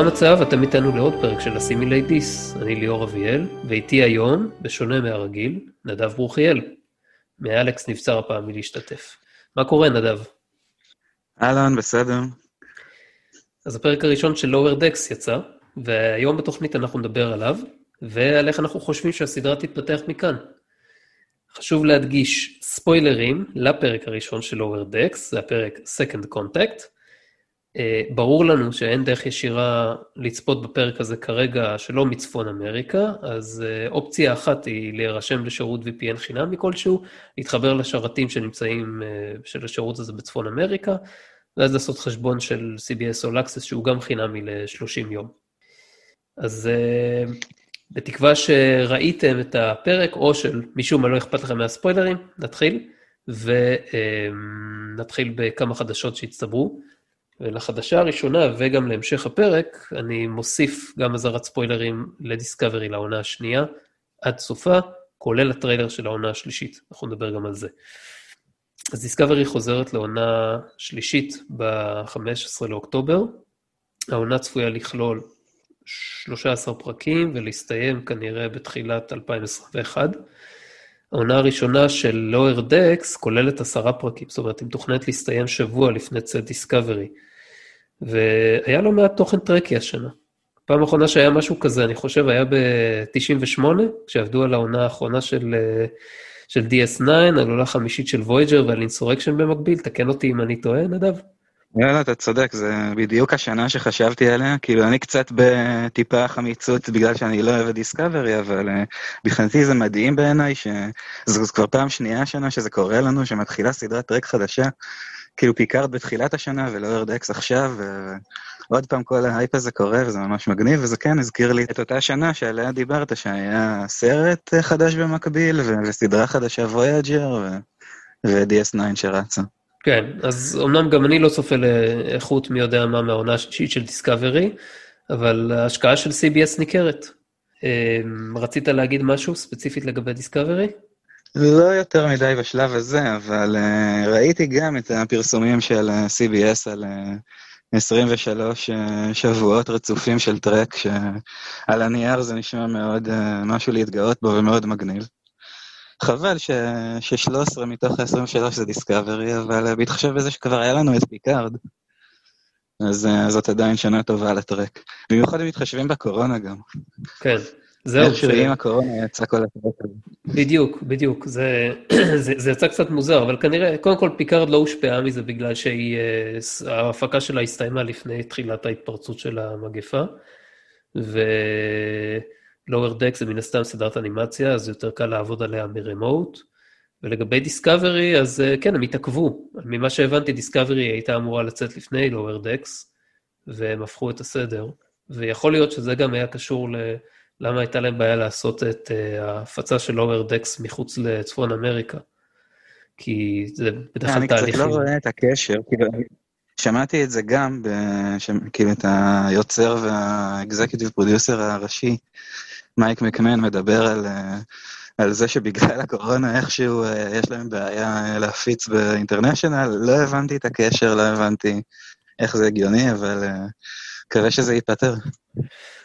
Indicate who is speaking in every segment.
Speaker 1: מה המצב? אתם איתנו לעוד פרק של הסימילי דיס. אני ליאור אביאל, ואיתי היום, בשונה מהרגיל, נדב ברוכיאל. מאלכס נבצר הפעם מלהשתתף. מה קורה, נדב?
Speaker 2: אהלן, בסדר.
Speaker 1: אז הפרק הראשון של לואוור דקס יצא, והיום בתוכנית אנחנו נדבר עליו, ועל איך אנחנו חושבים שהסדרה תתפתח מכאן. חשוב להדגיש ספוילרים לפרק הראשון של לואוור דקס, זה הפרק Second Contact. אה, ברור לנו שאין דרך ישירה לצפות בפרק הזה כרגע שלא מצפון אמריקה, אז אה, אופציה אחת היא להירשם לשירות VPN חינמי כלשהו, להתחבר לשרתים שנמצאים אה, של השירות הזה בצפון אמריקה, ואז לעשות חשבון של CBS All Access שהוא גם חינמי ל-30 יום. אז בתקווה שראיתם את הפרק, או של משום מה לא אכפת לכם מהספוילרים, נתחיל, ונתחיל בכמה חדשות שהצטברו. ולחדשה הראשונה וגם להמשך הפרק, אני מוסיף גם אזהרת ספוילרים לדיסקאברי לעונה השנייה, עד סופה, כולל הטריילר של העונה השלישית, אנחנו נדבר גם על זה. אז דיסקאברי חוזרת לעונה שלישית ב-15 לאוקטובר. העונה צפויה לכלול 13 פרקים ולהסתיים כנראה בתחילת 2021. העונה הראשונה של Lower Decks כוללת עשרה פרקים, זאת אומרת, היא מתוכננת להסתיים שבוע לפני צאת דיסקאברי. והיה לא מעט תוכן טרקי השנה. פעם אחרונה שהיה משהו כזה, אני חושב, היה ב-98, כשעבדו על העונה האחרונה של, של DS9, על עונה חמישית של Voyager ועל Insurrection במקביל, תקן אותי אם אני טועה, נדב.
Speaker 2: יאללה, אתה צודק, זה בדיוק השנה שחשבתי עליה. כאילו, אני קצת בטיפה חמיצות בגלל שאני לא אוהב את דיסקאברי, אבל אה, זה מדהים בעיניי, שזו כבר פעם שנייה השנה שזה קורה לנו, שמתחילה סדרת טרק חדשה. כאילו פיקארד בתחילת השנה ו-Lower Decks עכשיו, ועוד פעם כל ההייפ הזה קורה וזה ממש מגניב, וזה כן הזכיר לי את אותה שנה שעליה דיברת, שהיה סרט חדש במקביל, וסדרה חדשה וויאג'ר, ו-DS9 שרצה.
Speaker 1: כן, אז אמנם גם אני לא צופה לאיכות מי יודע מה מהעונה השישית של דיסקאברי, אבל ההשקעה של CBS ניכרת. אמ, רצית להגיד משהו ספציפית לגבי דיסקאברי?
Speaker 2: לא יותר מדי בשלב הזה, אבל אה, ראיתי גם את הפרסומים של אה, CBS על אה, 23 אה, שבועות רצופים של טרק, שעל הנייר זה נשמע מאוד אה, משהו להתגאות בו ומאוד מגניב. חבל ש... ש-13 מתוך ה-23 זה דיסקאברי, אבל אה, בהתחשב בזה שכבר היה לנו את פיקארד, אז אה, זאת עדיין שנה טובה לטרק. במיוחד אם מתחשבים בקורונה גם.
Speaker 1: כן. זהו.
Speaker 2: איך שעם הקורונה יצא כל הזה.
Speaker 1: בדיוק, בדיוק. זה, זה, זה יצא קצת מוזר, אבל כנראה, קודם כל פיקארד לא הושפעה מזה בגלל שההפקה שלה הסתיימה לפני תחילת ההתפרצות של המגפה, ו-Lower Decks זה מן הסתם סדרת אנימציה, אז יותר קל לעבוד עליה מ-remote. ולגבי דיסקאברי, אז כן, הם התעכבו. ממה שהבנתי, דיסקאברי הייתה אמורה לצאת לפני Lower Decks, והם הפכו את הסדר. ויכול להיות שזה גם היה קשור ל... למה הייתה להם בעיה לעשות את uh, ההפצה של לואוור דקס מחוץ לצפון אמריקה? כי זה בדרך כלל תהליכים.
Speaker 2: אני קצת לא רואה את הקשר, כאילו, שמעתי את זה גם. כאילו, את היוצר והאקזקיוטיב פרודיוסר הראשי, מייק מקמן, מדבר על, אה, על זה שבגלל הקורונה איכשהו אה, יש להם בעיה להפיץ באינטרנשיונל, לא הבנתי את הקשר, לא הבנתי איך זה הגיוני, אבל מקווה שזה ייפתר.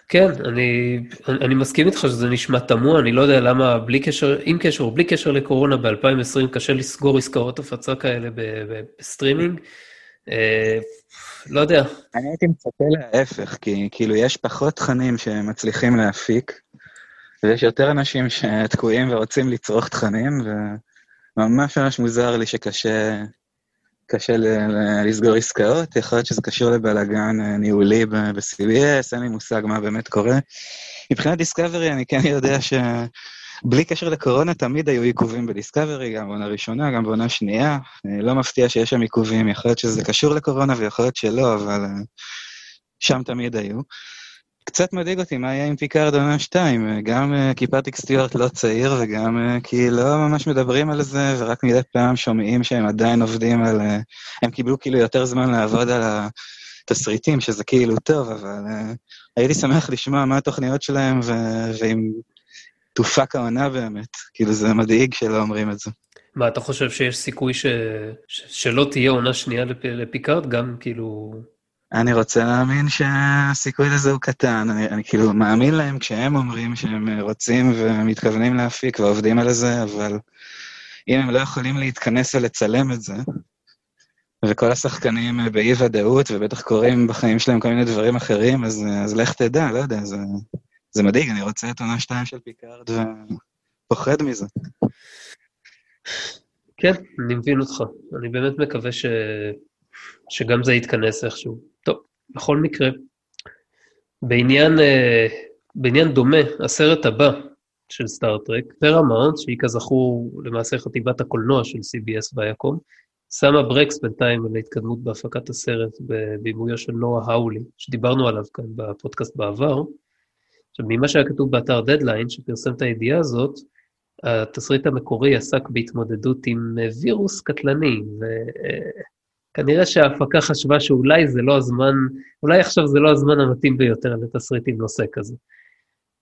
Speaker 1: כן, אני, אני מסכים איתך שזה נשמע תמוה, אני לא יודע למה בלי קשר, עם קשר או בלי קשר לקורונה ב-2020 קשה לסגור עסקאות הפצה כאלה בסטרימינג. אה, לא יודע.
Speaker 2: אני הייתי מצפה להפך, כי כאילו יש פחות תכנים שמצליחים להפיק, ויש יותר אנשים שתקועים ורוצים לצרוך תכנים, וממש ממש מוזר לי שקשה קשה לסגור עסקאות, יכול להיות שזה קשור לבלאגן אה, ניהולי ב-CBS, אין לי מושג מה באמת קורה. מבחינת דיסקאברי אני כן יודע שבלי קשר לקורונה תמיד היו עיכובים בדיסקאברי, גם בעונה ראשונה, גם בעונה שנייה. אה, לא מפתיע שיש שם עיכובים, יכול להיות שזה קשור לקורונה ויכול להיות שלא, אבל אה, שם תמיד היו. קצת מדאיג אותי מה יהיה עם פיקארד עונה 2, גם כי פטריק סטיוארט לא צעיר וגם כי לא ממש מדברים על זה, ורק מדי פעם שומעים שהם עדיין עובדים על... הם קיבלו כאילו יותר זמן לעבוד על התסריטים, שזה כאילו טוב, אבל הייתי שמח לשמוע מה התוכניות שלהם ואם תופק העונה באמת. כאילו זה מדאיג שלא אומרים את זה.
Speaker 1: מה, אתה חושב שיש סיכוי ש... ש... שלא תהיה עונה שנייה לפ... לפיקארד? גם כאילו...
Speaker 2: אני רוצה להאמין שהסיכוי לזה הוא קטן. אני, אני כאילו מאמין להם כשהם אומרים שהם רוצים ומתכוונים להפיק ועובדים על זה, אבל אם הם לא יכולים להתכנס ולצלם את זה, וכל השחקנים באי-ודאות, ובטח קורים בחיים שלהם כל מיני דברים אחרים, אז, אז לך תדע, לא יודע, זה, זה מדאיג, אני רוצה את עונה שתיים של פיקארד ופוחד מזה.
Speaker 1: כן, אני מבין אותך. אני באמת מקווה ש... שגם זה יתכנס איכשהו. בכל מקרה, בעניין, אה, בעניין דומה, הסרט הבא של סטאר טרק, פרמאונט, שהיא כזכור למעשה חטיבת הקולנוע של CBS Viacom, שמה ברקס בינתיים על ההתקדמות בהפקת הסרט בבימויו של נואה האולי, שדיברנו עליו כאן בפודקאסט בעבר. עכשיו, ממה שהיה כתוב באתר דדליין, שפרסם את הידיעה הזאת, התסריט המקורי עסק בהתמודדות עם וירוס קטלני, וכנראה שההפקה חשבה שאולי זה לא הזמן, אולי עכשיו זה לא הזמן המתאים ביותר לתסריט עם נושא כזה.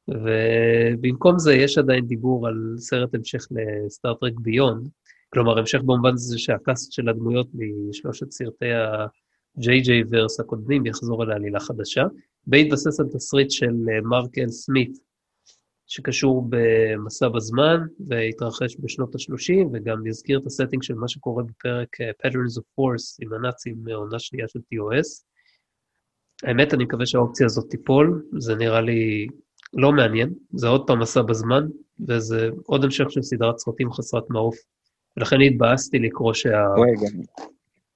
Speaker 1: ובמקום זה יש עדיין דיבור על סרט המשך לסטאר טרק ביונד, כלומר, המשך במובן זה שהקאסט של הדמויות משלושת סרטי ה-JJ-verse הקודמים יחזור לעלילה חדשה, בהתבסס על תסריט של אה, מארק אל סמית', שקשור במסע בזמן, והתרחש בשנות ה-30, וגם יזכיר את ה-setting של מה שקורה בפרק אה, Patterns of Force עם הנאצים מעונה שנייה של TOS. האמת, אני מקווה שהאופציה הזאת תיפול, זה נראה לי לא מעניין, זה עוד פעם מסע בזמן, וזה עוד המשך של סדרת סרטים חסרת מעוף ולכן התבאסתי לקרוא שה...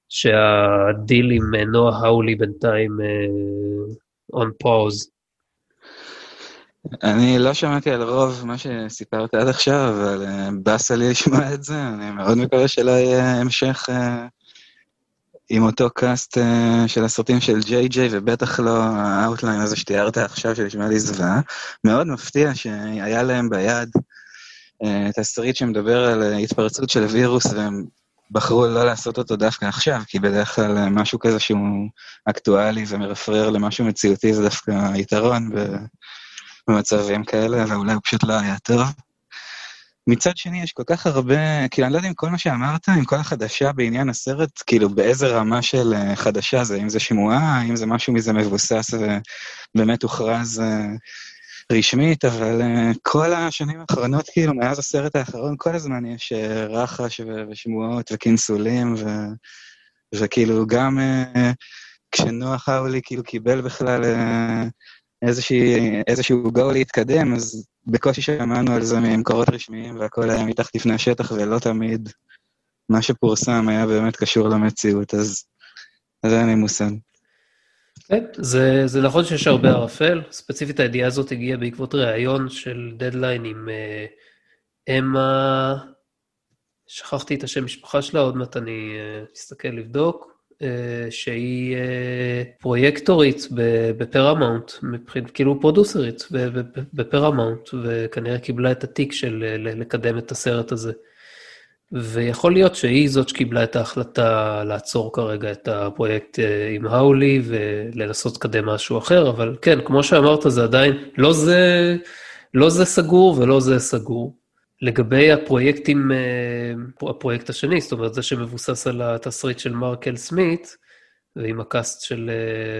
Speaker 1: שהדיל עם אה, נועה האולי בינתיים uh, on pause.
Speaker 2: אני לא שמעתי על רוב מה שסיפרת עד עכשיו, אבל uh, באסה לי לשמוע את זה, אני מאוד מקווה שלא יהיה המשך uh, עם אותו קאסט uh, של הסרטים של ג'יי ג'יי, ובטח לא ה-outline הזה שתיארת עכשיו, שנשמע לי זוועה. מאוד מפתיע שהיה להם ביד אה, תסריט שמדבר על אה, התפרצות של וירוס, והם בחרו לא לעשות אותו דווקא עכשיו, כי בדרך כלל אה, משהו כזה שהוא אקטואלי ומרפרר למשהו מציאותי זה דווקא יתרון במצבים כאלה, אבל אולי הוא פשוט לא היה טוב. מצד שני, יש כל כך הרבה, כאילו, אני לא יודע אם כל מה שאמרת, עם כל החדשה בעניין הסרט, כאילו, באיזה רמה של חדשה זה, אם זה שמועה, אם זה משהו מזה מבוסס ובאמת הוכרז רשמית, אבל כל השנים האחרונות, כאילו, מאז הסרט האחרון, כל הזמן יש רחש ושמועות וכינסולים, ו... וכאילו גם כשנוח האולי כאילו קיבל בכלל איזשהו גו להתקדם, אז בקושי שמענו על זה ממקורות רשמיים, והכל היה מתחת לפני השטח, ולא תמיד מה שפורסם היה באמת קשור למציאות, אז, אז אין לי מושג.
Speaker 1: כן, זה, זה נכון שיש הרבה ערפל. ספציפית הידיעה הזאת הגיעה בעקבות ראיון של דדליין עם uh, אמה, שכחתי את השם משפחה שלה, עוד מעט אני uh, אסתכל לבדוק, שהיא uh, פרויקטורית בפרמאונט, כאילו פרודוסרית בפרמאונט, וכנראה קיבלה את התיק של לקדם את הסרט הזה. ויכול להיות שהיא זאת שקיבלה את ההחלטה לעצור כרגע את הפרויקט אה, עם האולי ולנסות לקדם משהו אחר, אבל כן, כמו שאמרת, זה עדיין, לא זה, לא זה סגור ולא זה סגור. לגבי הפרויקטים, אה, הפרויקט השני, זאת אומרת, זה שמבוסס על התסריט של מרקל סמית, ועם הקאסט של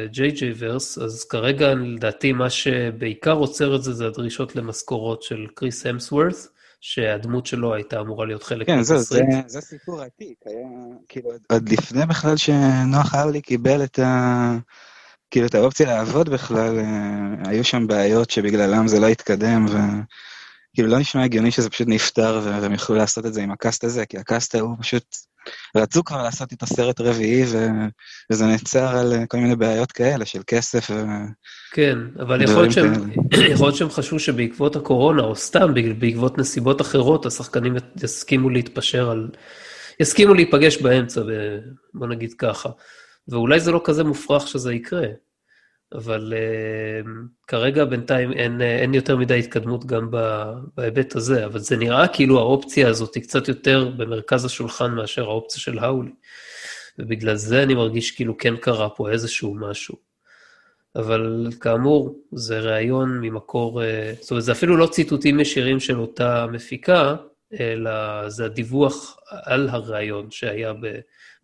Speaker 1: ג'יי ג'יי ורס, אז כרגע, לדעתי, מה שבעיקר עוצר את זה, זה הדרישות למשכורות של קריס המסוורת', שהדמות שלו הייתה אמורה להיות חלק
Speaker 2: כן, זה, זה, זה סיפור עתיק, היה, כאילו, עוד לפני בכלל שנוח ארלי קיבל את ה... כאילו, את האופציה לעבוד בכלל, אה, היו שם בעיות שבגללם זה לא התקדם, וכאילו, לא נשמע הגיוני שזה פשוט נפתר והם יכלו לעשות את זה עם הקאסט הזה, כי הקאסט ההוא פשוט רצו כבר לעשות איתו סרט רביעי, ו... וזה נעצר על כל מיני בעיות כאלה של כסף ו...
Speaker 1: כן, אבל יכול להיות, שהם, יכול להיות שהם חשבו שבעקבות הקורונה, או סתם בעקבות נסיבות אחרות, השחקנים יסכימו להתפשר על... יסכימו להיפגש באמצע, בוא נגיד ככה. ואולי זה לא כזה מופרך שזה יקרה. אבל uh, כרגע בינתיים אין, אה, אין יותר מדי התקדמות גם בהיבט הזה, אבל זה נראה כאילו האופציה הזאת היא קצת יותר במרכז השולחן מאשר האופציה של האולי. ובגלל זה אני מרגיש כאילו כן קרה פה איזשהו משהו. אבל כאמור, זה ראיון ממקור, uh, זאת אומרת, זה אפילו לא ציטוטים ישירים של אותה מפיקה, אלא זה הדיווח על הראיון שהיה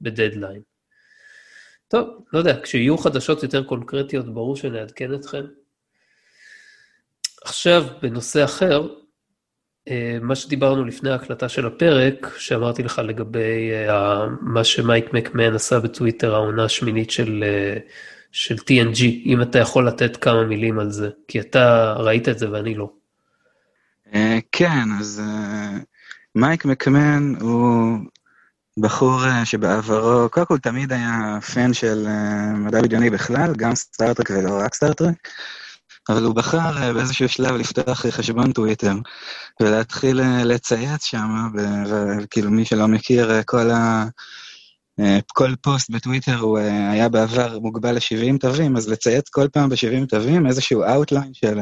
Speaker 1: בדדליין. טוב, לא יודע, כשיהיו חדשות יותר קונקרטיות, ברור שנעדכן אתכם. עכשיו, בנושא אחר, אה, מה שדיברנו לפני ההקלטה של הפרק, שאמרתי לך לגבי אה, מה שמייק מקמן עשה בטוויטר, העונה השמינית של, אה, של TNG, אם אתה יכול לתת כמה מילים על זה, כי אתה ראית את זה ואני לא.
Speaker 2: כן, אז מייק מקמן הוא בחור שבעברו, קודם כל תמיד היה fan של מדע בדיוני בכלל, גם סטאר טרק ולא רק סטאר טרק. אבל הוא בחר אה, באיזשהו שלב לפתוח חשבון טוויטר ולהתחיל אה, לצייץ שם, וכאילו מי שלא מכיר, אה, כל, ה... כל פוסט בטוויטר הוא היה בעבר מוגבל ל-70 תווים, אז לצייץ כל פעם ב-70 תווים איזשהו outline של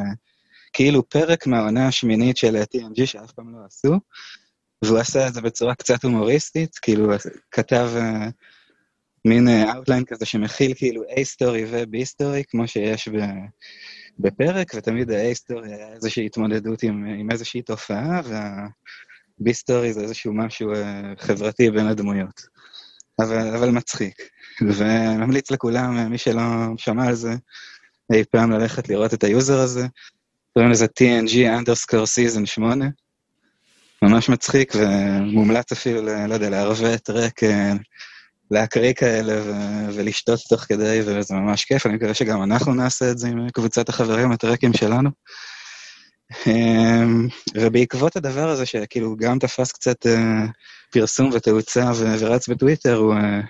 Speaker 2: כאילו פרק מהעונה השמינית של TNG שאף פעם לא עשו, והוא עשה את זה בצורה קצת הומוריסטית, כאילו כתב מין outline כזה שמכיל כאילו A-story ו-B-story, כמו שיש. בפרק, ותמיד ה-A-Story היה איזושהי התמודדות עם, עם איזושהי תופעה, וה-B-Story זה איזשהו משהו uh, חברתי בין הדמויות. אבל, אבל מצחיק. וממליץ לכולם, מי שלא שמע על זה, אי פעם ללכת לראות את ה-user הזה. קוראים לזה TNG underscore season 8. ממש מצחיק ומומלץ אפילו, לא יודע, לערב טרק אה, להקריא כאלה ו- ולשתות תוך כדי, וזה ממש כיף, אני מקווה שגם אנחנו נעשה את זה עם קבוצת החברים הטרקים שלנו. אמ, ובעקבות הדבר הזה, שכאילו גם תפס קצת אה, פרסום ותאוצה ו- ורץ בטוויטר, הוא, אה,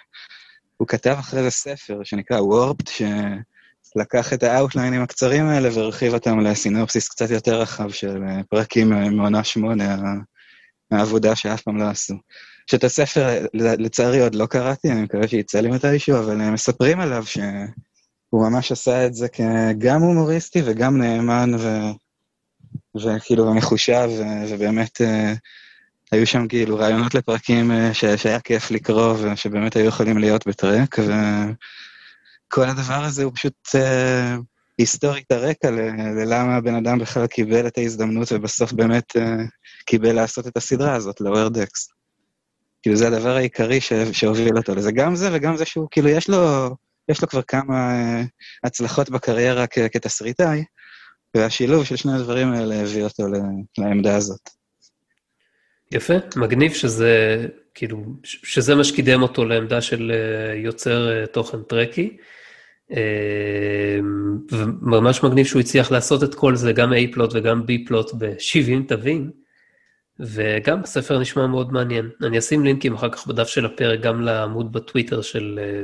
Speaker 2: הוא כתב אחרי זה ספר שנקרא וורפט, שלקח את האאוטליינים הקצרים האלה והרחיב אותם לסינופסיס קצת יותר רחב של פרקים מעונה שמונה, העבודה שאף פעם לא עשו. שאת הספר, לצערי עוד לא קראתי, אני מקווה שיצא לי מתישהו, אבל הם מספרים עליו שהוא ממש עשה את זה כגם הומוריסטי וגם נאמן, ו... וכאילו מחושב, ו... ובאמת uh, היו שם כאילו רעיונות לפרקים uh, ש... שהיה כיף לקרוא, ושבאמת היו יכולים להיות בטרק, וכל הדבר הזה הוא פשוט היסטורית הרקע. ללמה הבן אדם בכלל קיבל את ההזדמנות, ובסוף באמת uh, קיבל לעשות את הסדרה הזאת, לואר דקס. כאילו זה הדבר העיקרי. שהוביל אותו לזה. גם זה וגם זה שהוא, כאילו, יש לו, יש לו כבר כמה uh, הצלחות בקריירה. כתסריטאי, והשילוב של שני הדברים האלה הביא אותו. לעמדה הזאת.
Speaker 1: יפה, מגניב שזה, כאילו, שזה מה שקידם אותו לעמדה של uh, יוצר תוכן טרקי. Uh, וממש מגניב שהוא הצליח לעשות את כל זה, גם A-פלוט וגם B-פלוט ב-70 תווים. וגם הספר נשמע מאוד מעניין. אני אשים לינקים אחר כך בדף של הפרק גם לעמוד בטוויטר של אה,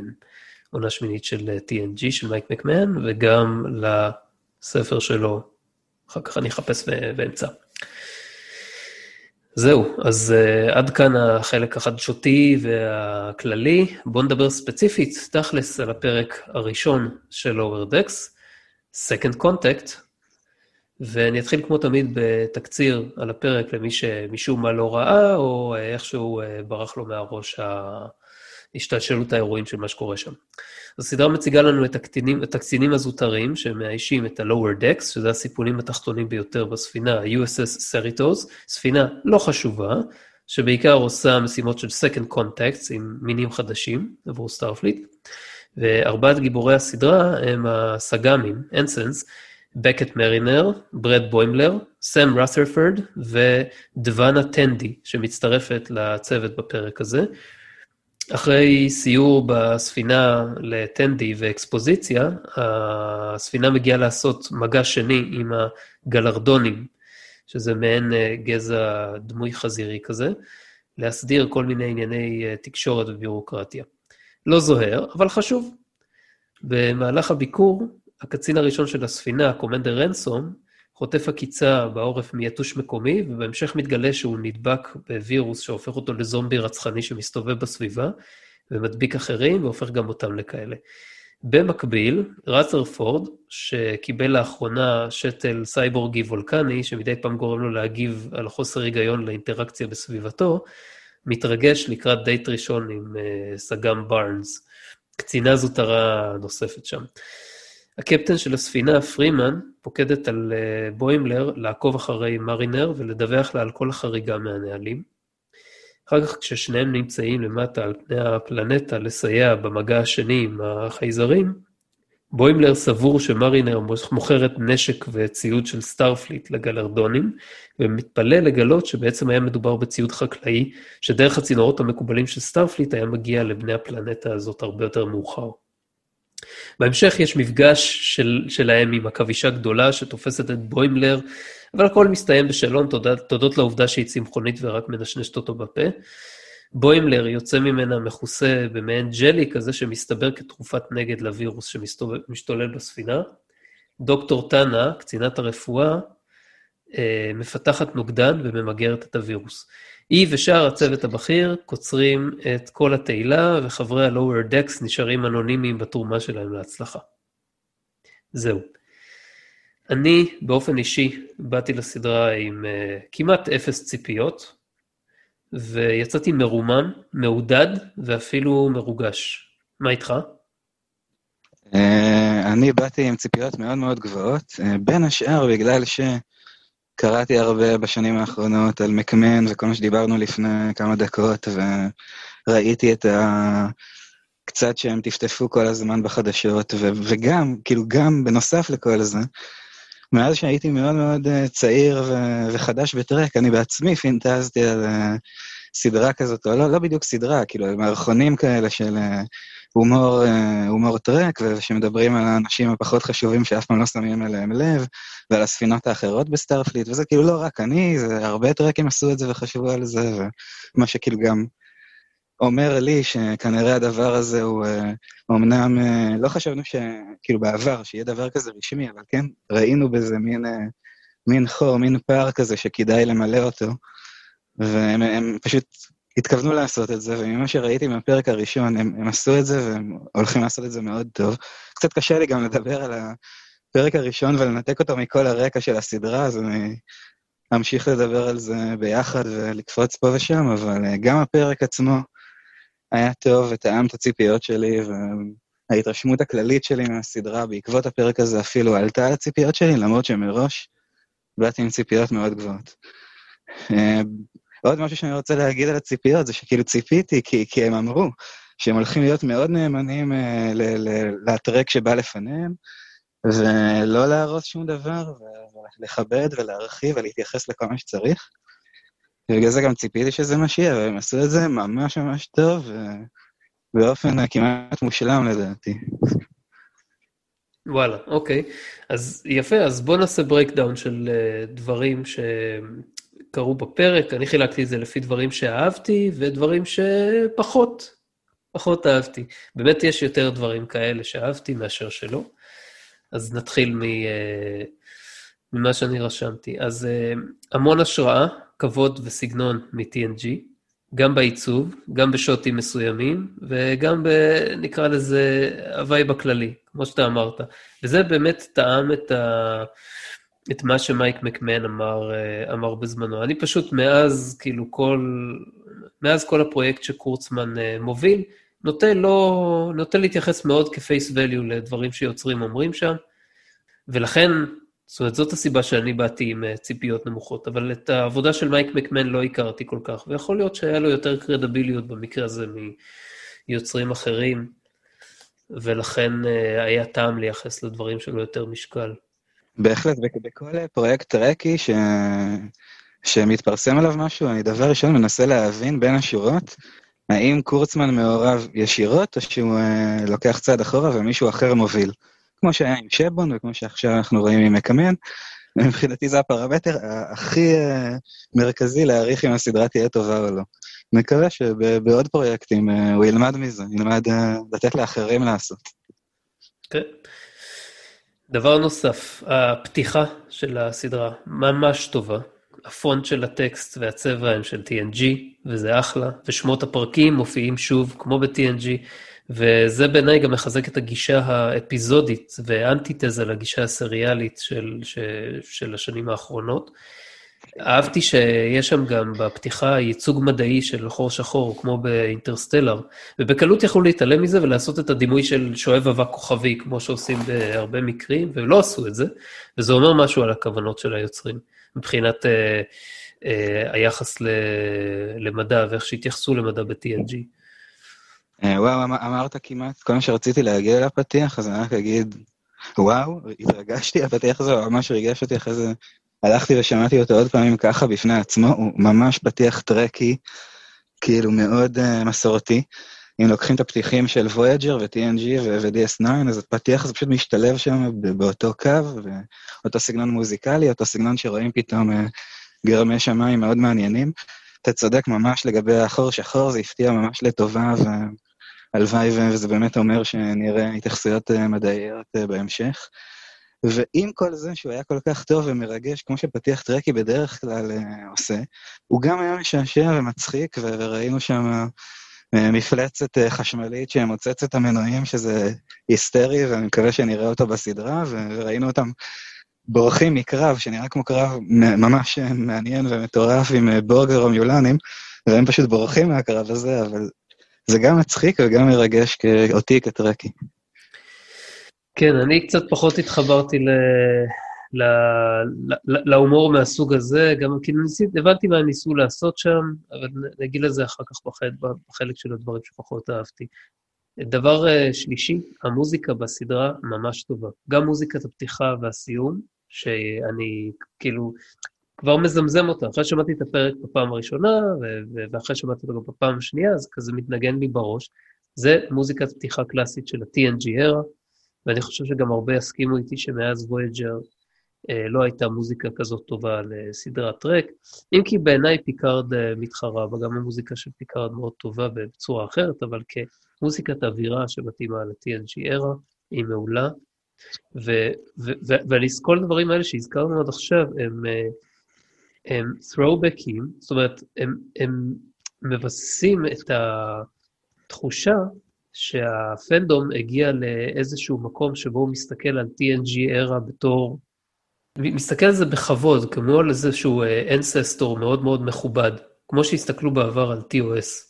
Speaker 1: עונה שמינית של אה, TNG, של מייק מקמן, וגם לספר שלו. אחר כך אני אחפש ואמצע. זהו, אז uh, עד כאן החלק החדשותי והכללי. בואו נדבר ספציפית, תכלס, על הפרק הראשון של Decks, Second Contact, ואני אתחיל כמו תמיד בתקציר על הפרק למי שמשום מה לא ראה, או איכשהו אה, ברח לו מהראש השתלשלות האירועים של מה שקורה שם. אז הסדרה מציגה לנו את הקצינים, את הקצינים הזוטרים שמאיישים את ה-Lower Decks, שזה הסיפונים התחתונים ביותר בספינה, ה-USS Cerritos, ספינה לא חשובה, שבעיקר עושה משימות של Second Contacts עם מינים חדשים עבור סטארפליט, וארבעת גיבורי הסדרה הם הסג"מים, ensigns, בקט מרינר, ברד בוימלר, סם רת'רפורד ודוונה טנדי, שמצטרפת לצוות בפרק הזה. אחרי סיור בספינה לטנדי ואקספוזיציה, הספינה מגיעה לעשות מגע שני עם הגלרדונים, שזה מעין אה, גזע דמוי חזירי כזה, להסדיר כל מיני ענייני אה, תקשורת וביורוקרטיה. לא זוהר, אבל חשוב. במהלך הביקור הקצין הראשון של הספינה, קומנדר רנסום, חוטף עקיצה בעורף מיתוש מקומי, ובהמשך מתגלה שהוא נדבק בווירוס שהופך אותו לזומבי רצחני שמסתובב בסביבה, ומדביק אחרים, והופך גם אותם לכאלה. במקביל, רת'רפורד, שקיבל לאחרונה שתל סייבורגי וולקני, שמדי פעם גורם לו להגיב על חוסר היגיון לאינטראקציה בסביבתו, מתרגש לקראת דייט ראשון עם uh, סג"ם בארנס, קצינה זוטרה נוספת שם. הקפטן של הספינה, פרימן, פוקדת על בוימלר לעקוב אחרי מרינר ולדווח לה על כל החריגה מהנהלים. אחר כך כששניהם נמצאים למטה על פני הפלנטה לסייע במגע השני עם החייזרים, בוימלר סבור שמרינר מוכרת נשק וציוד של סטארפליט לגלרדונים, ומתפלא לגלות שבעצם היה מדובר בציוד חקלאי, שדרך הצינורות המקובלים של סטארפליט היה מגיע לבני הפלנטה הזאת הרבה יותר מאוחר. בהמשך יש מפגש של, שלהם עם עכבישה גדולה שתופסת את בוימלר, אבל הכל מסתיים בשלום תודות, תודות לעובדה שהיא צמחונית ורק מנשנשת אותו בפה. בוימלר יוצא ממנה מכוסה במעין ג'לי כזה שמסתבר כתרופת נגד לווירוס שמשתולל בספינה. דוקטור טאנה, קצינת הרפואה, אה, מפתחת נוגדן וממגרת את הווירוס. היא ושאר הצוות הבכיר קוצרים את כל התהילה, וחברי ה-Lower Decks נשארים אנונימיים בתרומה שלהם להצלחה. זהו. אני, באופן אישי, באתי לסדרה עם uh, כמעט אפס ציפיות, ויצאתי מרומם, מעודד ואפילו מרוגש. מה איתך?
Speaker 2: Uh, אני באתי עם ציפיות מאוד מאוד גבוהות, בין השאר בגלל ש... קראתי הרבה בשנים האחרונות על מקמן וכל מה שדיברנו לפני כמה דקות, וראיתי את ה... קצת שהם טפטפו כל הזמן בחדשות, ו- וגם, כאילו גם בנוסף לכל זה, מאז שהייתי מאוד מאוד uh, צעיר ו- וחדש בטרק, אני בעצמי פינטזתי על uh, סדרה כזאת, או לא, לא בדיוק סדרה, כאילו, מערכונים כאלה של uh, הומור, uh, הומור טרק, ושמדברים על האנשים הפחות חשובים שאף פעם לא שמים אליהם לב, ועל הספינות האחרות בסטארפליט, וזה כאילו לא רק אני, זה הרבה טרקים עשו את זה וחשבו על זה, ומה שכאילו גם אומר לי שכנראה הדבר הזה הוא, uh, אמנם uh, לא חשבנו ש... כאילו בעבר, שיהיה דבר כזה רשמי, אבל כן, ראינו בזה מין, מין חור, מין פער כזה שכדאי למלא אותו, והם פשוט התכוונו לעשות את זה, וממה שראיתי מהפרק הראשון, הם, הם עשו את זה והם הולכים לעשות את זה מאוד טוב. קצת קשה לי גם לדבר על הפרק הראשון ולנתק אותו מכל הרקע של הסדרה, אז אני אמשיך לדבר על זה ביחד ולקפוץ פה ושם, אבל גם הפרק עצמו היה טוב וטעם את הציפיות שלי, וההתרשמות הכללית שלי מהסדרה בעקבות הפרק הזה אפילו עלתה על הציפיות שלי, למרות שמראש באתי עם ציפיות מאוד גבוהות. עוד משהו שאני רוצה להגיד על הציפיות זה שכאילו ציפיתי, כי, כי הם אמרו שהם הולכים להיות מאוד נאמנים אה, לטרק שבא לפניהם, ולא להרוס שום דבר, ולכבד ולהרחיב ולהתייחס לכל מה שצריך. ובגלל זה גם ציפיתי שזה מה שיהיה, והם עשו את זה ממש ממש טוב, ובאופן כמעט מושלם לדעתי.
Speaker 1: וואלה, אוקיי. אז יפה, אז בוא נעשה breakdown של uh, דברים ש... קרו בפרק, אני חילקתי את זה לפי דברים שאהבתי ודברים שפחות, פחות אהבתי. באמת יש יותר דברים כאלה שאהבתי מאשר שלא. אז נתחיל מ, אה, ממה שאני רשמתי. אז אה, המון השראה, כבוד וסגנון מ-TNG, גם בעיצוב, גם בשוטים מסוימים, וגם ב... נקרא לזה ה-vibe הכללי, כמו שאתה אמרת. וזה באמת תאם את ה... את מה שמייק מקמן אמר, אה, אמר בזמנו. אני פשוט מאז, כאילו, כל... מאז כל הפרויקט שקורצמן אה, מוביל, נוטה לא... נוטה להתייחס מאוד כפייס ואליו לדברים שיוצרים אומרים שם, ולכן, זאת אומרת, זאת הסיבה שאני באתי עם אה, ציפיות נמוכות, אבל את העבודה של מייק מקמן לא הכרתי כל כך, ויכול להיות שהיה לו יותר קרדיביליות במקרה הזה מיוצרים אחרים, ולכן היה טעם לייחס לדברים שלו יותר משקל.
Speaker 2: בהחלט, בכל פרויקט טרקי ש... שמתפרסם עליו משהו, אני דבר ראשון מנסה להבין בין השורות, האם קורצמן מעורב ישירות, או שהוא אה, לוקח צעד אחורה ומישהו אחר מוביל. כמו שהיה עם שבון, וכמו שעכשיו אנחנו רואים עם מקמן, מבחינתי זה הפרמטר הכי אה, מרכזי להעריך אם הסדרה תהיה טובה או לא. מקווה שבעוד פרויקטים אה, הוא ילמד מזה, ילמד אה, לתת לאחרים לעשות.
Speaker 1: כן. Okay. דבר נוסף, הפתיחה של הסדרה ממש טובה. הפונט של הטקסט והצבע הם של TNG, וזה אחלה, ושמות הפרקים מופיעים שוב כמו ב-TNG, וזה בעיניי גם מחזק את הגישה האפיזודית ואנטיתזה לגישה הסריאלית של, של, של השנים האחרונות. אהבתי שיש שם גם בפתיחה ייצוג מדעי של חור שחור, כמו באינטרסטלר, ובקלות יכלו להתעלם מזה ולעשות את הדימוי של שואב אבק כוכבי, כמו שעושים בהרבה מקרים, ולא עשו את זה, וזה אומר משהו על הכוונות של היוצרים, מבחינת uh, אה, היחס ל, למדע ואיך שהתייחסו למדע ב-TNG.
Speaker 2: אה, וואו, אמ- אמרת כמעט כל מה שרציתי להגיע לפתיח, אז אני רק אגיד, וואו, התרגשתי, הפתיח הזה ממש ריגש אותי, אחרי זה הלכתי ושמעתי אותו עוד פעמים ככה בפני עצמו, הוא ממש פתיח טרקי, כאילו מאוד uh, מסורתי. אם לוקחים את הפתיחים של Voyager ו-TNG ו-DS9, אז הפתיח הזה פשוט משתלב שם באותו קו, ואותו סגנון מוזיקלי, אותו סגנון שרואים פתאום uh, גרמי שמיים מאוד מעניינים. אתה צודק ממש לגבי החור שחור, זה הפתיע ממש לטובה, והלוואי וזה באמת אומר שנראה התייחסויות uh, מדעיות בהמשך. ועם כל זה שהוא היה כל כך טוב ומרגש, כמו שפתיח טרקי בדרך כלל uh, עושה, הוא גם היה משעשע ומצחיק, וראינו שם uh, מפלצת uh, חשמלית שמוצץ את המנועים, שזה היסטרי, ואני מקווה שנראה אותו בסדרה, וראינו אותם בורחים מקרב, שנראה כמו קרב ממש מעניין ומטורף עם בורג ורומיולנים, והם פשוט בורחים מהקרב הזה, אבל זה גם מצחיק וגם מרגש אותי כטרקי.
Speaker 1: כן, אני קצת פחות התחברתי. להומור מהסוג הזה, גם כאילו ניסית, הבנתי מה ניסו לעשות שם, אבל נגיד לזה אחר כך בחלק, בחלק של הדברים שפחות אהבתי. דבר uh, שלישי, המוזיקה בסדרה ממש טובה. גם מוזיקת הפתיחה והסיום, שאני כאילו כבר מזמזם אותה. אחרי שמעתי את הפרק בפעם הראשונה, ואחרי שמעתי אותו גם בפעם השנייה, אז כזה מתנגן לי בראש. זה מוזיקת פתיחה קלאסית של ה-TNG era, ואני חושב שגם הרבה יסכימו איתי שמאז וויג'ר אה, לא הייתה מוזיקה כזאת טובה לסדרת טרק, אם כי בעיניי פיקארד אה, מתחרה, וגם המוזיקה של פיקארד מאוד טובה בצורה אחרת, אבל כמוזיקת אווירה שמתאימה ל-TNG era, היא מעולה. ועל כל הדברים האלה שהזכרנו עד עכשיו, הם, אה, הם throwbackים, זאת אומרת, הם, הם מבססים את התחושה שהפנדום הגיע לאיזשהו מקום שבו הוא מסתכל על TNG era בתור, מסתכל על זה בכבוד, כמו על איזשהו אנססטור אה, מאוד מאוד מכובד, כמו שהסתכלו בעבר על TOS.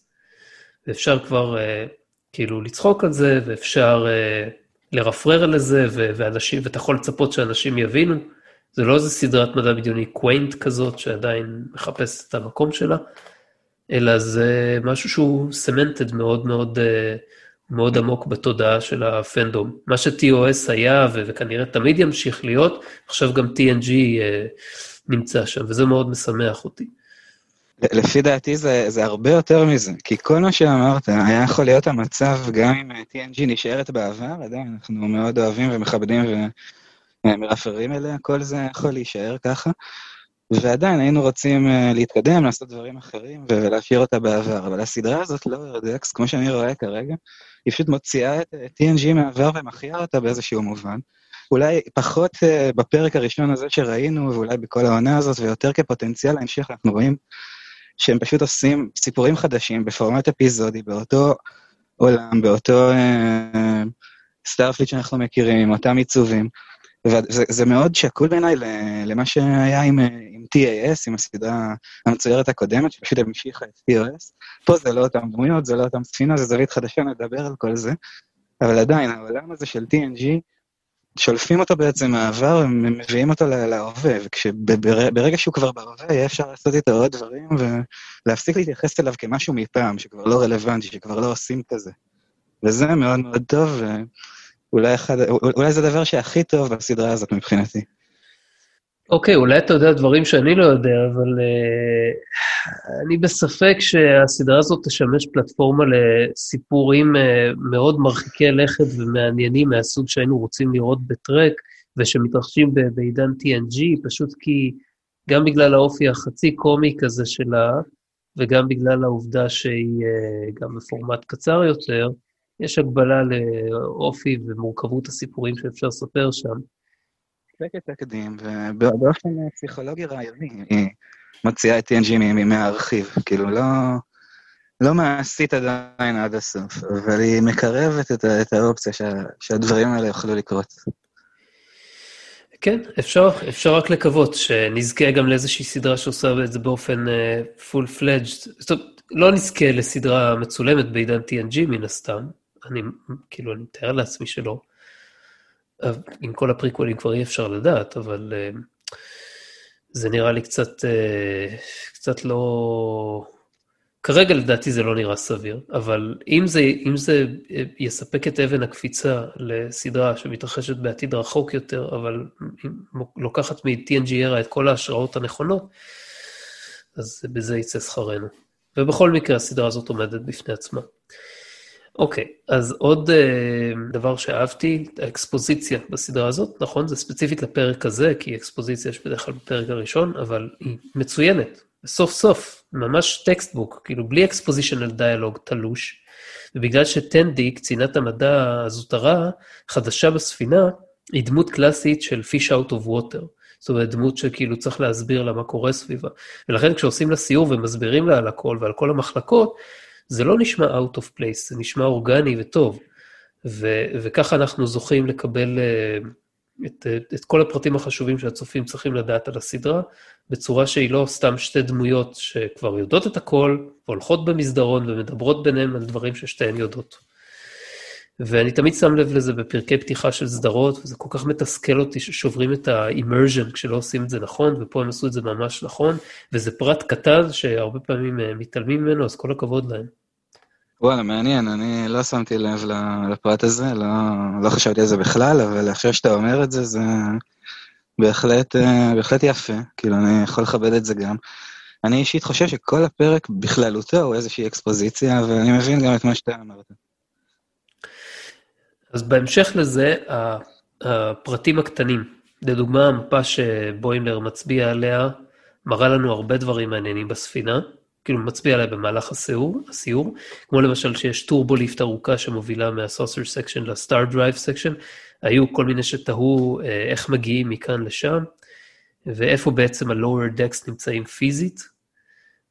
Speaker 1: ואפשר כבר uh, כאילו לצחוק על זה, ואפשר uh, לרפרר על זה, ואנשים, ואתה יכול לצפות שאנשים יבינו. זה לא איזה סדרת מדע בדיוני קוויינט כזאת, שעדיין מחפשת את המקום שלה, אלא זה משהו שהוא סמנטד מאוד מאוד, אה, מאוד עמוק בתודעה של הפנדום. מה ש-TOS היה, וכנראה תמיד ימשיך להיות, עכשיו גם TNG אה, נמצא שם, וזה מאוד משמח אותי.
Speaker 2: לפי דעתי זה, זה הרבה יותר מזה, כי כל מה שאמרת היה יכול להיות המצב גם אם TNG נשארת בעבר, עדיין אנחנו מאוד אוהבים ומכבדים ומרפרים אליה, כל זה יכול להישאר ככה, ועדיין היינו רוצים אה, להתקדם, לעשות דברים אחרים ולהשאיר אותה בעבר, אבל הסדרה הזאת, לא ארדקס, כמו שאני רואה כרגע, היא פשוט מוציאה את TNG מהעבר ומחיה אותה באיזשהו מובן. אולי פחות uh, בפרק הראשון הזה שראינו, ואולי בכל העונה הזאת, ויותר כפוטנציאל להמשך, אנחנו רואים שהם פשוט עושים סיפורים חדשים בפורמט אפיזודי, באותו עולם, באותו סטארפליט uh, שאנחנו מכירים, עם אותם עיצובים. וזה מאוד שקול בעיניי למה שהיה עם, עם TAS, עם הסדרה המצוירת הקודמת, שפשוט המשיכה את TOS. פה זה לא אותם דמויות, זה לא אותם ספינה, זה זווית חדשה, נדבר על כל זה. אבל עדיין, העולם הזה של TNG, שולפים אותו בעצם מהעבר ומביאים אותו להווה, וכשברגע שהוא כבר בהווה, יהיה אפשר לעשות איתו עוד דברים ולהפסיק להתייחס אליו כמשהו מפעם, שכבר לא רלוונטי, שכבר לא עושים כזה. וזה מאוד מאוד טוב, ואולי אחד, אולי זה הדבר שהכי טוב בסדרה הזאת מבחינתי.
Speaker 1: אוקיי, okay, אולי אתה יודע דברים שאני לא יודע, אבל uh, אני בספק שהסדרה הזאת תשמש פלטפורמה לסיפורים uh, מאוד מרחיקי לכת ומעניינים מהסוג שהיינו רוצים לראות בטרק, ושמתרחשים בעידן TNG, פשוט כי גם בגלל האופי החצי קומי כזה שלה, וגם בגלל העובדה שהיא uh, גם בפורמט קצר יותר, יש הגבלה לאופי ומורכבות הסיפורים שאפשר לספר שם.
Speaker 2: מספקת תקדים, ובאופן פסיכולוגי רעיוני, היא מוציאה את TNG מהארכיב, כאילו לא, לא מעשית עדיין עד הסוף, אבל היא מקרבת את, את האופציה שה, שהדברים האלה יוכלו לקרות.
Speaker 1: כן, אפשר, אפשר רק לקוות שנזכה גם לאיזושהי סדרה שעושה את זה באופן full uh, fledged. זאת אומרת, לא נזכה לסדרה מצולמת בעידן TNG מן הסתם, אני כאילו, אני מתאר לעצמי שלא. עם כל ה-prequelים כבר אי אפשר לדעת, אבל uh, זה נראה לי קצת, אה, קצת לא... כרגע לדעתי זה לא נראה סביר, אבל אם זה, אם זה אה, יספק את אבן הקפיצה לסדרה שמתרחשת בעתיד רחוק יותר, אבל לוקחת מ-TNG era את כל ההשראות הנכונות, אז בזה יצא שכרנו. ובכל מקרה הסדרה הזאת עומדת בפני עצמה. אוקיי, אז עוד uh, דבר שאהבתי, האקספוזיציה בסדרה הזאת, נכון? זה ספציפית לפרק הזה, כי אקספוזיציה יש בדרך כלל בפרק הראשון, אבל היא מצוינת, סוף סוף, ממש textbook, כאילו בלי expositional dialogue תלוש, ובגלל שטנדי, קצינת המדע הזוטרה, חדשה בספינה, היא דמות קלאסית של fish out of water. זאת אומרת, דמות שכאילו צריך להסביר לה מה קורה סביבה. ולכן כשעושים לה סיור ומסבירים לה על הכל ועל כל המחלקות, זה לא נשמע out of place, זה נשמע אורגני וטוב. ו- וככה אנחנו זוכים לקבל uh, את, את כל הפרטים החשובים שהצופים צריכים לדעת על הסדרה, בצורה שהיא לא סתם שתי דמויות שכבר יודעות את הכל, והולכות במסדרון ומדברות ביניהן על דברים ששתיהן יודעות. ואני תמיד שם לב לזה בפרקי פתיחה של סדרות, וזה כל כך מתסכל אותי ששוברים את ה-immersion כשלא עושים את זה נכון, ופה הם עשו את זה ממש נכון, וזה פרט קטן שהרבה פעמים אה, מתעלמים ממנו, אז כל הכבוד להם.
Speaker 2: וואלה, מעניין, אני לא שמתי לב לפרט הזה, לא, לא חשבתי על זה בכלל, אבל עכשיו שאתה אומר את זה, זה בהחלט, אה, בהחלט יפה, כאילו, אני יכול לכבד את זה גם. אני אישית חושב שכל הפרק בכללותו הוא איזושהי אקספוזיציה, ואני מבין גם את מה שאתה אמרת.
Speaker 1: אז בהמשך לזה, הפרטים הקטנים, לדוגמה, המפה שבוימלר מצביע עליה, מראה לנו הרבה דברים מעניינים בספינה, כאילו מצביע עליה במהלך הסיור, הסיור, כמו למשל שיש turbolift ארוכה שמובילה מה-saucer section ל-star drive section, היו כל מיני שתהו אה, איך מגיעים מכאן לשם, ואיפה בעצם ה-lower decks נמצאים פיזית,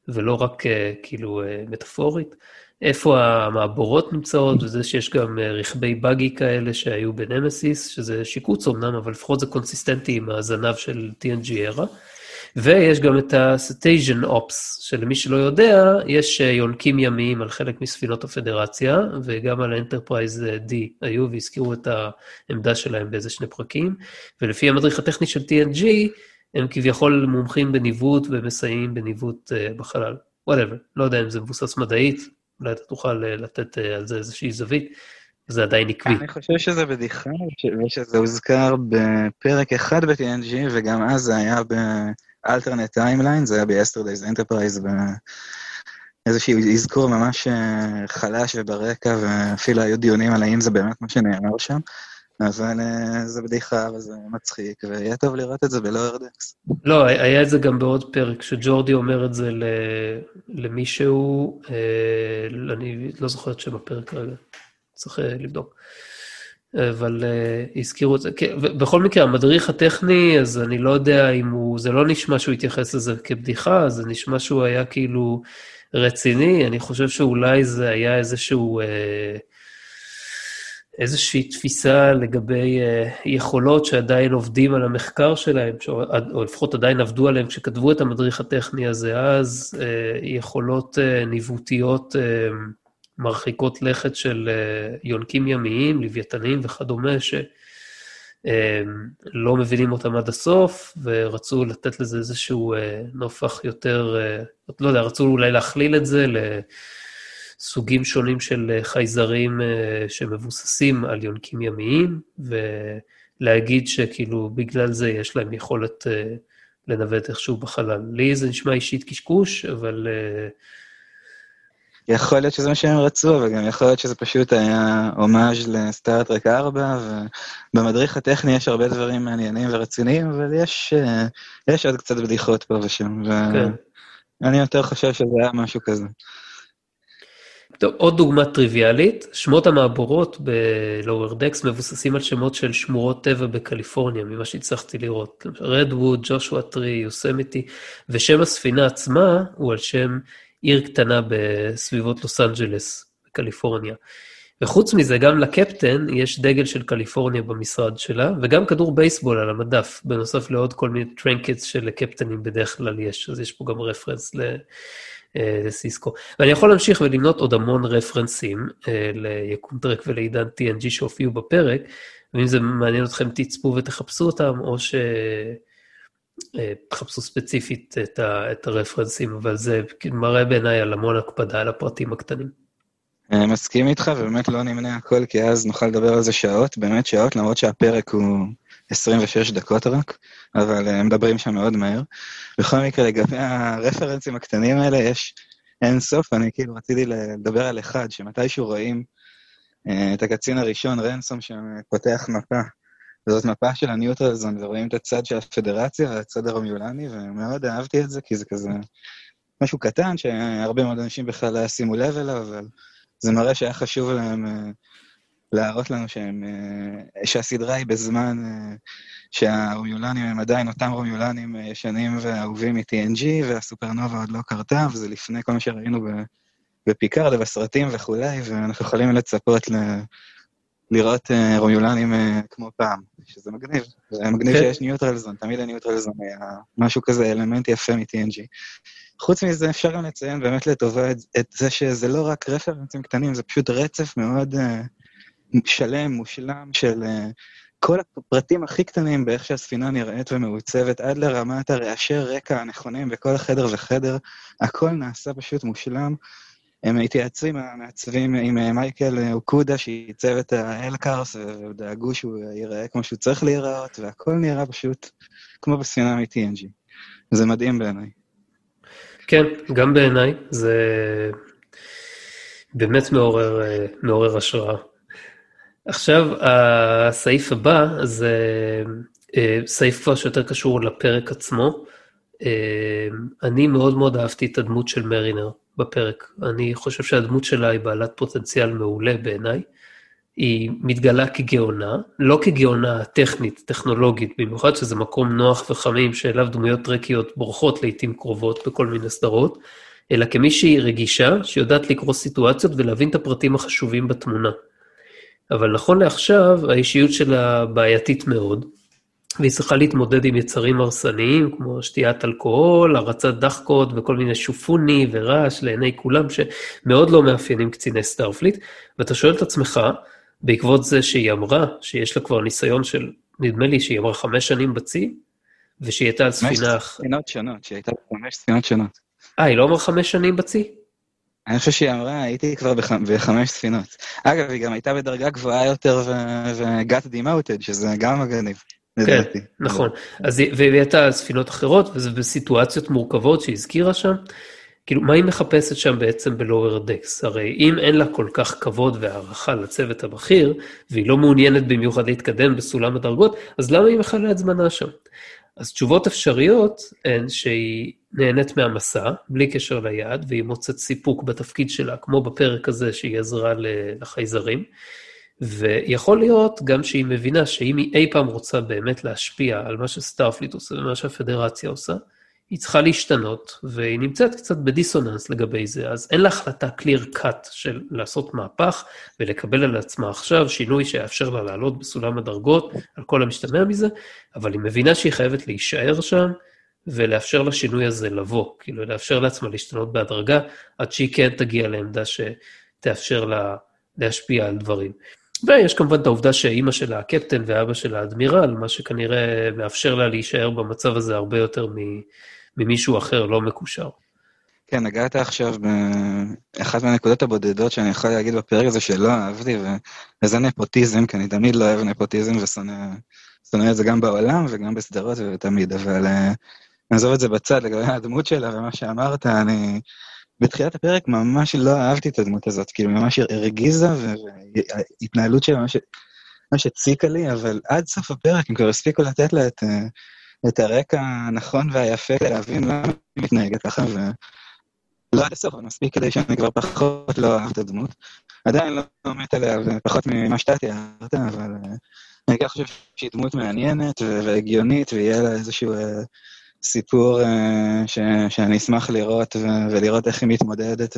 Speaker 1: ולא רק אה, כאילו אה, מטאפורית. איפה המעבורות נמצאות, וזה שיש גם רכבי buggy כאלה שהיו בנמסיס, שזה שיקוץ אמנם, אבל לפחות זה consistentי עם הז'אנר של TNG era. ויש גם את ה-Cetacean Ops, שלמי שלא יודע, יש אה, יונקים ימיים על חלק מספינות הפדרציה, וגם על האנטרפרייז D היו והזכירו את העמדה שלהם באיזה שני פרקים, ולפי המדריך הטכני של TNG, הם כביכול מומחים בניווט ומסייעים בניווט uh, בחלל. Whatever, לא יודע אם זה מבוסס מדעית, אולי אתה תוכל uh, לתת uh, על זה איזושהי זווית. זה עדיין עקבי.
Speaker 2: אני חושב שזה בדיחה, ושזה הוזכר בפרק אחד ב-TNG, וגם אז זה היה ב... alternate timeline, זה היה ב-Yesterday's Enterprise, איזשהו אזכור ממש אה, חלש וברקע, ואפילו היו דיונים על האם זה באמת מה שנאמר שם. אבל אה, זה בדיחה וזה מצחיק, ויהיה טוב לראות את זה בלואר דקס.
Speaker 1: לא, היה את זה גם בעוד פרק, שג'ורדי אומר את זה למישהו, אה, אני לא זוכר את שם הפרק כרגע, צריך לבדוק. אבל uh, הזכירו את זה. כן, בכל מקרה, המדריך הטכני, אז אני לא יודע אם הוא, זה לא נשמע שהוא התייחס לזה כבדיחה, זה נשמע שהוא היה כאילו רציני, אני חושב שאולי זה היה איזשהו, uh, איזושהי תפיסה לגבי uh, יכולות שעדיין עובדים על המחקר שלהם, או, לפחות עדיין עבדו עליהם כשכתבו את המדריך הטכני הזה אז, uh, יכולות uh, ניווטיות, מרחיקות לכת של אה, יונקים ימיים, לוויתנים וכדומה, שלא אה, מבינים אותם עד הסוף, ורצו לתת לזה איזשהו אה, נופח יותר, לא יודע, רצו אולי להכליל את זה לסוגים שונים של חייזרים שמבוססים על יונקים ימיים, ולהגיד שכאילו בגלל זה יש להם יכולת לנווט איכשהו בחלל. לי זה נשמע אישית קשקוש, אבל...
Speaker 2: יכול להיות שזה מה שהם רצו, אבל גם יכול להיות שזה פשוט היה הומאז' לסטארט-טרק 4, ובמדריך הטכני יש הרבה דברים מעניינים ורציניים, אבל יש, אה, יש עוד קצת בדיחות פה ושם, ואני כן. יותר חושב שזה היה משהו כזה.
Speaker 1: טוב, עוד דוגמה טריוויאלית, שמות המעבורות ב-Lower Decks מבוססים על שמות של שמורות טבע בקליפורניה, ממה שהצלחתי לראות. Redwood, Joshua Tree, Yosemite, ושם הספינה עצמה הוא על שם עיר קטנה בסביבות לוס אנג'לס, בקליפורניה. וחוץ מזה, גם לקפטן יש דגל של קליפורניה במשרד שלה, וגם כדור בייסבול על המדף, בנוסף לעוד כל מיני trinkets שלקפטנים בדרך כלל יש, אז יש פה גם reference ל... אה, לסיסקו. ואני יכול להמשיך ולמנות עוד המון רפרנסים אה, ליקום טרק ולעידן TNG שהופיעו בפרק, ואם זה מעניין אתכם, תצפו ותחפשו אותם, או ש... תחפשו ספציפית את, ה, את הרפרנסים, אבל זה מראה בעיניי על המון הקפדה על הפרטים הקטנים.
Speaker 2: אני מסכים איתך, ובאמת לא נמנה הכל, כי אז נוכל לדבר על זה שעות, באמת שעות, למרות שהפרק הוא 26 דקות רק, אבל הם מדברים שם מאוד מהר. בכל מקרה, לגבי הרפרנסים הקטנים האלה, יש אין סוף, אני כאילו רציתי לדבר על אחד, שמתישהו רואים uh, את הקצין הראשון, רנסום, שפותח מפה. וזאת מפה של הניוטרלזון, ורואים את הצד של הפדרציה והצד הרומיולני, ומאוד אהבתי את זה, כי זה כזה משהו קטן, שהרבה מאוד אנשים בכלל לא ישימו לב אליו, אבל זה מראה שהיה חשוב להם uh, להראות לנו שהם, uh, שהסדרה היא בזמן uh, שהרומיולנים הם עדיין אותם רומיולנים ישנים ואהובים מ-TNG, והסופרנובה עוד לא קרתה, וזה לפני כל מה שראינו בפיקארד ובסרטים וכולי, ואנחנו יכולים לצפות ל... לראות רומיולנים כמו פעם, שזה מגניב. זה מגניב כן. שיש neutral zone, תמיד ה-neutral zone היה משהו כזה, אלמנט יפה מ-TNG. חוץ מזה, אפשר גם לציין באמת לטובה את, את זה שזה לא רק referenceים קטנים, זה פשוט רצף מאוד uh, שלם, מושלם, של uh, כל הפרטים הכי קטנים באיך שהספינה נראית ומעוצבת, עד לרמת הרעשי רקע הנכונים בכל חדר וחדר, הכל נעשה פשוט מושלם. הם התייעצו עם המעצבים, עם אה, מייקל אה, אוקודה, שעיצב את האלקארס, ודאגו שהוא ייראה כמו שהוא צריך להיראות, והכל נראה פשוט כמו בספינה מ-TNG. זה מדהים בעיניי.
Speaker 1: כן, גם בעיניי, זה באמת מעורר, אה, מעורר השראה. עכשיו, הסעיף הבא זה סעיף כבר שיותר קשור לפרק עצמו. אני מאוד מאוד אהבתי את הדמות של מרינר. בפרק. אני חושב שהדמות שלה היא בעלת פוטנציאל מעולה בעיניי. היא מתגלה כגאונה, לא כגאונה טכנית, טכנולוגית, במיוחד שזה מקום נוח וחמים שאליו דמויות טרקיות בורחות לעיתים קרובות בכל מיני סדרות, אלא כמישהי רגישה, שיודעת לקרוא סיטואציות ולהבין את הפרטים החשובים בתמונה. אבל נכון לעכשיו, האישיות שלה בעייתית מאוד, והיא צריכה להתמודד עם יצרים הרסניים, כמו שתיית אלכוהול, הרצת דאחקות וכל מיני שופוני ורעש לעיני כולם, שמאוד לא מאפיינים קציני סטארפליט, ואתה שואל את עצמך, בעקבות זה שהיא אמרה שיש לה כבר ניסיון של, נדמה לי שהיא אמרה חמש שנים בצי, ושהיא הייתה על ספינה...
Speaker 2: חמש ספינות שונות, שהיא הייתה בחמש ספינות שונות.
Speaker 1: אה, היא לא אמרה חמש שנים בצי?
Speaker 2: אני חושב שהיא אמרה, הייתי כבר בח... בחמש ספינות. אגב, היא גם הייתה בדרגה גבוהה יותר ו-got demoted, שזה גם מגניב.
Speaker 1: כן, נכון. אז והיא הייתה על ספינות אחרות, וזה בסיטואציות מורכבות שהזכירה שם. כאילו, מה היא מחפשת שם בעצם בלואוור דקס? הרי אם אין לה כל כך כבוד והערכה לצוות הבכיר, והיא לא מעוניינת במיוחד להתקדם בסולם הדרגות, אז למה היא מכלה את זמנה שם? אז תשובות אפשריות הן שהיא נהנית מהמסע, בלי קשר ליעד, והיא מוצאת סיפוק בתפקיד שלה, כמו בפרק הזה שהיא עזרה לחייזרים. ויכול להיות גם שהיא מבינה שאם היא אי פעם רוצה באמת להשפיע על מה שסטארפליט עושה ומה שהפדרציה עושה, היא צריכה להשתנות, והיא נמצאת קצת בדיסוננס לגבי זה, אז אין לה החלטה clear cut של לעשות מהפך ולקבל על עצמה עכשיו שינוי שיאפשר לה לעלות בסולם הדרגות על כל המשתמע מזה, אבל היא מבינה שהיא חייבת להישאר שם ולאפשר לשינוי הזה לבוא, כאילו לאפשר לעצמה להשתנות בהדרגה, עד שהיא כן תגיע לעמדה שתאפשר לה להשפיע על דברים. ויש כמובן את העובדה שאימא שלה הקפטן ואבא שלה האדמירל, מה שכנראה מאפשר לה להישאר במצב הזה הרבה יותר ממישהו אחר לא מקושר.
Speaker 2: כן, נגעת עכשיו באחת מהנקודות הבודדות שאני יכול להגיד בפרק הזה שלא אהבתי, וזה נפוטיזם, כי אני תמיד לא אוהב נפוטיזם ושונא את זה גם בעולם וגם בסדרות ותמיד, אבל uh, נעזוב את זה בצד לגבי הדמות שלה ומה שאמרת, אני... בתחילת הפרק ממש לא אהבתי את הדמות הזאת, כאילו ממש הרגיזה, וההתנהלות שלה ממש, הציקה לי, אבל עד סוף הפרק הם כבר הספיקו לתת לה את, את הרקע הנכון והיפה להבין למה היא מתנהגת ככה, ולא עד הסוף, אבל מספיק כדי שאני כבר פחות לא אוהב את הדמות. עדיין לא מת עליה, פחות ממה שאתה תיארת, אבל אני כן חושב שהיא דמות מעניינת והגיונית, ויהיה לה איזשהו... סיפור אה, ש, שאני אשמח לראות, ולראות איך היא מתמודדת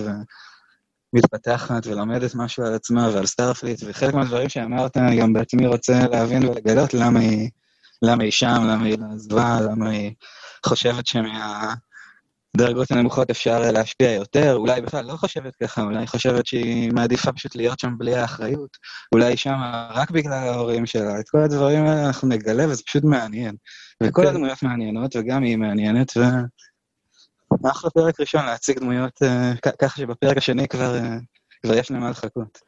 Speaker 2: ומתפתחת ולומדת משהו על עצמה ועל סטארפליט, וחלק מהדברים שאמרת, אני גם בעצמי רוצה להבין ולגלות למה היא, למה היא שם, למה היא עזבה, למה היא חושבת שמה... בדרגות הנמוכות אפשר להשפיע יותר, אולי בכלל לא חושבת ככה, אולי חושבת שהיא מעדיפה פשוט להיות שם בלי האחריות, אולי שם רק בגלל ההורים שלה, את כל הדברים האלה אנחנו נגלה וזה פשוט מעניין. וכל
Speaker 1: כן.
Speaker 2: הדמויות מעניינות, וגם היא מעניינת, ו... אחלה פרק ראשון להציג דמויות אה, ככה שבפרק השני כבר, אה, כבר יש להם מה לחכות.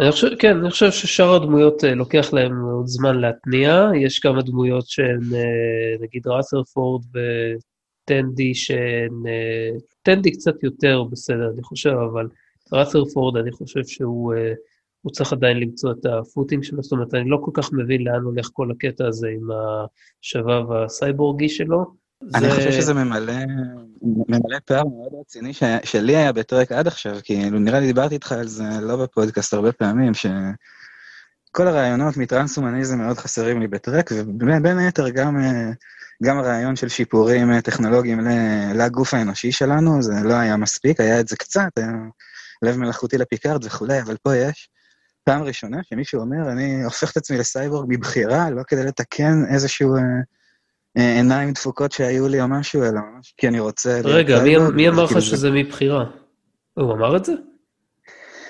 Speaker 1: אני חושב, כן, אני חושב ששאר הדמויות אה, לוקח להם עוד זמן להתניע, יש כמה דמויות שהן, אה, נגיד רת'רפורד וטנדי, שהן, אה, טנדי קצת יותר בסדר, אני חושב, אבל רת'רפורד, אני חושב שהוא הוא צריך עדיין למצוא את הפוטינג שלו, זאת אומרת, אני לא כל כך מבין לאן הולך כל הקטע הזה עם השבב הסייבורגי שלו.
Speaker 2: אני
Speaker 1: זה-
Speaker 2: חושב שזה ממלא, ממלא פער מאוד רציני ש, שלי היה בטרק עד עכשיו, כאילו נראה לי דיברתי איתך על זה לא בפודקאסט הרבה פעמים, שכל הרעיונות מטרנס-הומניזם מאוד חסרים לי בטרק, ובין בין היתר גם, אה, גם הרעיון של שיפורים אה, טכנולוגיים לגוף האנושי שלנו, זה לא היה מספיק, היה את זה קצת, היה לב מלאכותי לפיקארד וכולי, אבל פה יש. פעם ראשונה שמישהו אומר, אני הופך את עצמי לסייבורג מבחירה, לא כדי לתקן איזשהו... אה, אה, עיניים דפוקות שהיו לי או משהו, אלא ממש כי אני רוצה...
Speaker 1: רגע, מי, מי אמר
Speaker 2: כאילו
Speaker 1: לך
Speaker 2: זה-
Speaker 1: שזה מבחירה? הוא אמר את זה?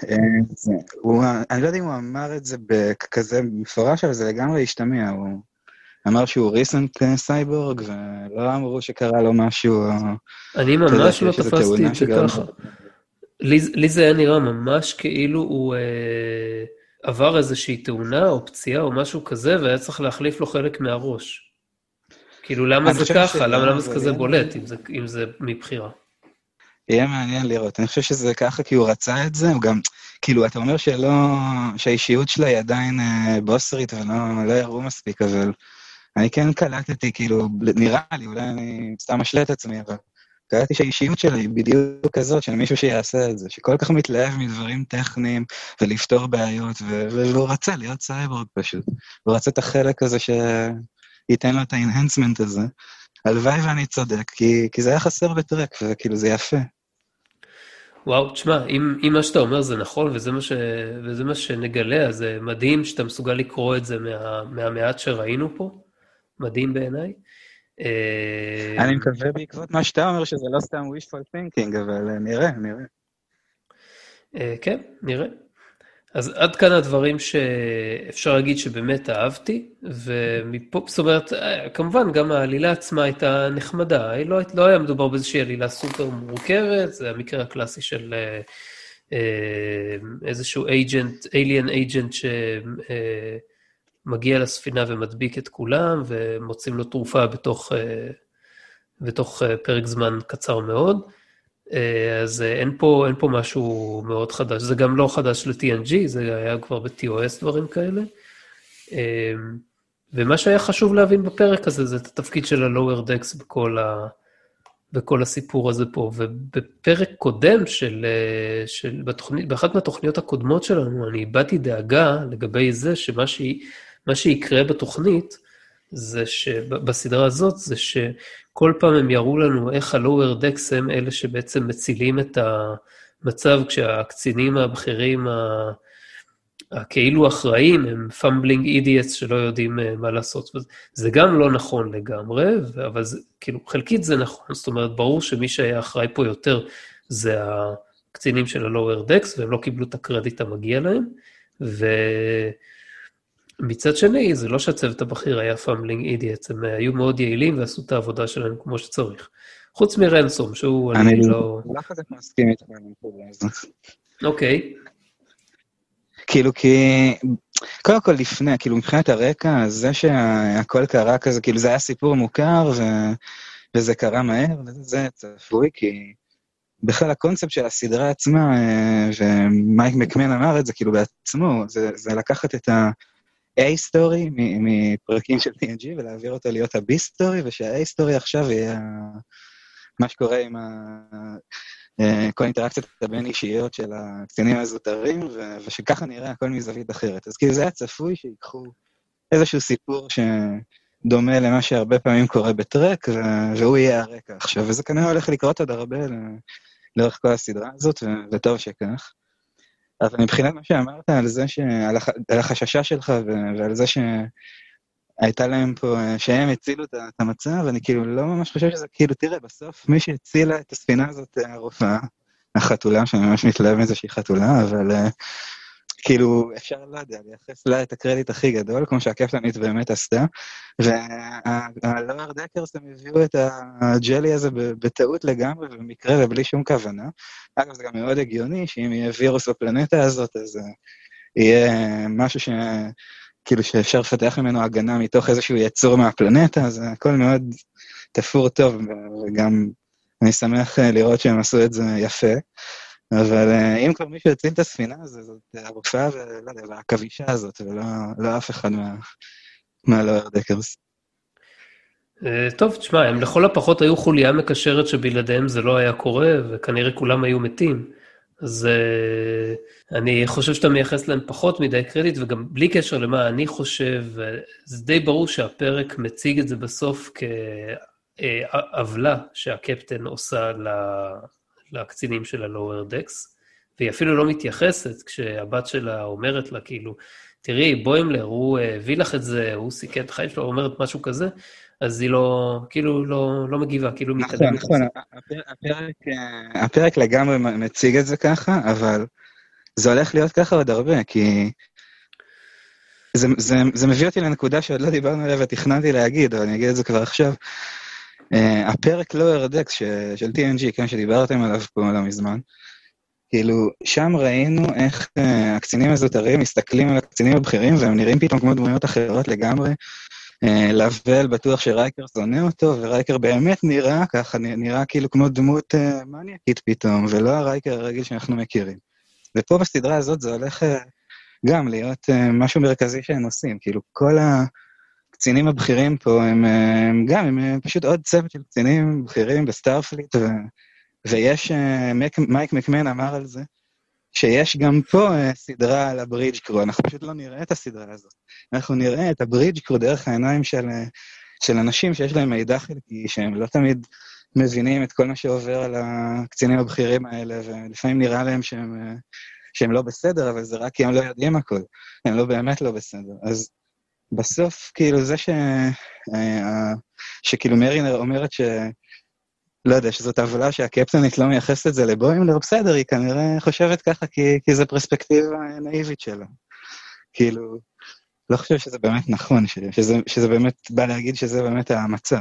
Speaker 2: אה, זה- הוא- אני לא יודע אם הוא אמר את זה בכזה מפורש, אבל זה לגמרי השתמע, הוא אמר שהוא ריסנט סייבורג, ולא אמרו שקרה לו משהו...
Speaker 1: אני ממש לא תפסתי את זה ככה. לי, לי זה היה נראה ממש כאילו הוא אה, עבר איזושהי תאונה או פציעה או משהו כזה, והיה צריך להחליף לו חלק מהראש. כאילו, למה זה ככה? למה, למה זה
Speaker 2: זה
Speaker 1: כזה בולט, אם זה, אם זה מבחירה?
Speaker 2: יהיה מעניין לראות. אני חושב שזה ככה כי הוא רצה את זה, הוא גם, כאילו, אתה אומר שלא, שהאישיות שלה היא עדיין אה, בוסרית ולא לא יראו מספיק, אבל אני כן קלטתי, כאילו, נראה לי, אולי אני סתם משלה את עצמי, אבל קלטתי שהאישיות שלה היא בדיוק כזאת, של מישהו שיעשה את זה, שכל כך מתלהב מדברים טכניים ולפתור בעיות, ו- והוא רצה להיות סייבורג פשוט. הוא רצה את החלק הזה שייתן לו את ה-enhancement הזה. הלוואי ואני צודק, כי, כי זה היה חסר בטרק, וכאילו זה יפה.
Speaker 1: וואו, תשמע, אם, אם מה שאתה אומר זה נכון, וזה מה, ש, וזה מה שנגלה, אז זה מדהים שאתה מסוגל לקרוא את זה מה, מהמעט שראינו פה. מדהים בעיניי. אה,
Speaker 2: אני מקווה בעקבות מה שאתה אומר שזה לא סתם wishful thinking, אבל אה, נראה, נראה.
Speaker 1: אה, כן, נראה. אז עד כאן הדברים שאפשר להגיד שבאמת אהבתי, ומפה, זאת אומרת, אה, כמובן גם העלילה עצמה הייתה נחמדה, היא לא, לא היה מדובר באיזושהי עלילה סופר מורכבת, זה המקרה הקלאסי של אה, אה, איזשהו agent, alien agent שמגיע לספינה ומדביק את כולם, ומוצאים לו תרופה בתוך, בתוך פרק זמן קצר מאוד. אה, אז אה, אין פה, אין פה משהו מאוד חדש, זה גם לא חדש ל-TNG, זה היה כבר ב-TOS דברים כאלה. אה, ומה שהיה חשוב להבין בפרק הזה, זה את התפקיד של ה-Lower Decks בכל, ה, בכל הסיפור הזה פה. ובפרק קודם של, של בתוכנית, באחת מהתוכניות הקודמות שלנו, אני הבעתי דאגה לגבי זה שמה מה שיקרה בתוכנית, זה שבסדרה הזאת, זה שכל פעם הם יראו לנו איך ה-Lower Decks הם אלה שבעצם מצילים את המצב כשהקצינים הבכירים הכאילו אחראים הם bumbling idiots שלא יודעים אה, מה לעשות. זה גם לא נכון לגמרי, אבל זה, כאילו, חלקית זה נכון, זאת אומרת, ברור שמי שהיה אחראי פה יותר זה הקצינים של ה-Lower Decks, והם לא קיבלו את הקרדיט המגיע להם, ו... מצד שני, זה לא שהצוות הבכיר היה bumbling idiots, הם היו מאוד יעילים ועשו את העבודה שלהם כמו שצריך. חוץ מרנסום, שהוא, אני,
Speaker 2: אני
Speaker 1: לא...
Speaker 2: לא חזק מסכים איתך.
Speaker 1: אוקיי,
Speaker 2: כאילו, כי... קודם כל לפני, כאילו מבחינת הרקע, זה שהכל קרה כזה, כאילו זה היה סיפור מוכר, ו... וזה קרה מהר, וזה צפוי, כי בכלל הקונספט של הסדרה עצמה, אה, ומייק מקמן אמר את זה כאילו בעצמו, זה, זה לקחת את ה-A-סטורי מפרקים של TNG ולהעביר אותו להיות ה-B-סטורי, ושהA-סטורי עכשיו יהיה מה שקורה עם ה... אה, כל האינטראקציות הבין אישיות של הקצינים הזוטרים, ו- ושככה נראה הכל מזווית אחרת. אז כאילו זה היה צפוי שיקחו איזשהו סיפור שדומה למה שהרבה פעמים קורה בטרק, ו- והוא יהיה הרקע עכשיו, וזה כנראה הולך לקרות עוד הרבה ל- לאורך כל הסדרה הזאת, וטוב שכך. אבל מבחינת מה שאמרת על זה, ש... על, הח... על החששה שלך ו... ועל זה ש... הייתה להם פה, אה, שהם הצילו את המצב, אני כאילו לא ממש חושב שזה, כאילו, תראה, בסוף מי שהצילה את הספינה הזאת, הרופאה, החתולה, שאני ממש מתלהב מזה שהיא חתולה, אבל uh, כאילו, אפשר, לא יודע, לייחס לה את הקרדיט הכי גדול, כמו שהקפטנית באמת עשתה, והלואר דקרס הם הביאו את הג'לי הזה בטעות לגמרי, ובמקרה ובלי שום כוונה. אגב, זה גם מאוד הגיוני שאם יהיה וירוס בפלנטה הזאת, אז uh, יהיה משהו ש... כאילו שאפשר לפתח ממנו הגנה מתוך איזשהו יצור מהפלנטה, אז הכל מאוד תפור טוב, וגם אני שמח אה, לראות שהם עשו את זה יפה. אבל אה, אם כבר מישהו יציל את הספינה, אז זאת הרופאה ולא יודע, והעכבישה הזאת, ולא לא אף אחד מה, מהלואר דקרס.
Speaker 1: אה, טוב, תשמע, הם לכל הפחות היו חוליה מקשרת שבלעדיהם זה לא היה קורה, וכנראה כולם היו מתים. אז uh, אני חושב שאתה מייחס להם פחות מדי קרדיט, וגם בלי קשר למה אני חושב, זה די ברור שהפרק מציג את זה בסוף כעוולה שהקפטן עושה לקצינים של הלואוור דקס, והיא אפילו לא מתייחסת כשהבת שלה אומרת לה, כאילו, תראי, בוימלר, הוא הביא לך את זה, הוא סיכן את החיים שלו, אומרת משהו כזה, אז היא לא, כאילו, לא, לא מגיבה, כאילו
Speaker 2: נכון. נכון, נכון, הפרק, הפרק לגמרי מציג את זה ככה, אבל זה הולך להיות ככה עוד הרבה, כי זה, זה, זה מביא אותי לנקודה שעוד לא דיברנו עליה ותכננתי להגיד, אבל אני אגיד את זה כבר עכשיו. Uh, הפרק לא ירדקס של TNG, כן, שדיברתם עליו פה לא מזמן, כאילו, שם ראינו איך uh, הקצינים הזוטרים מסתכלים על הקצינים הבכירים והם נראים פתאום כמו דמויות אחרות לגמרי, אה, לאבל בטוח שרייקר שונא אותו, ורייקר באמת נראה ככה, נראה כאילו כמו דמות מניאקית פתאום, ולא הרייקר הרגיל שאנחנו מכירים. ופה בסדרה הזאת זה הולך גם להיות משהו מרכזי שהם עושים, כאילו כל הקצינים הבכירים פה הם, הם גם, הם פשוט עוד צוות של קצינים בכירים בסטארפליט, ו, ויש, אה, מייק מקמהן אמר על זה, שיש גם פה אה, סדרה על ה bridge crew, אנחנו פשוט לא נראה את הסדרה הזאת. אנחנו נראה את ה bridge crew דרך העיניים של, אה, של אנשים שיש להם מידע חלקי, שהם לא תמיד מבינים את כל מה שעובר על הקצינים הבכירים האלה, ולפעמים נראה להם שהם, שהם לא בסדר, אבל זה רק כי הם לא יודעים הכל. הם לא באמת לא בסדר. אז בסוף, כאילו, זה ש... uh, שכאילו מרינר אומרת ש... לא יודע, שזאת עוולה שהקפטנית לא מייחסת את זה לבוימלר, בסדר, היא כנראה חושבת ככה כי, כי זו פרספקטיבה נאיבית שלה. כאילו, לא חושב שזה באמת נכון, שזה, שזה באמת בא להגיד שזה באמת המצב.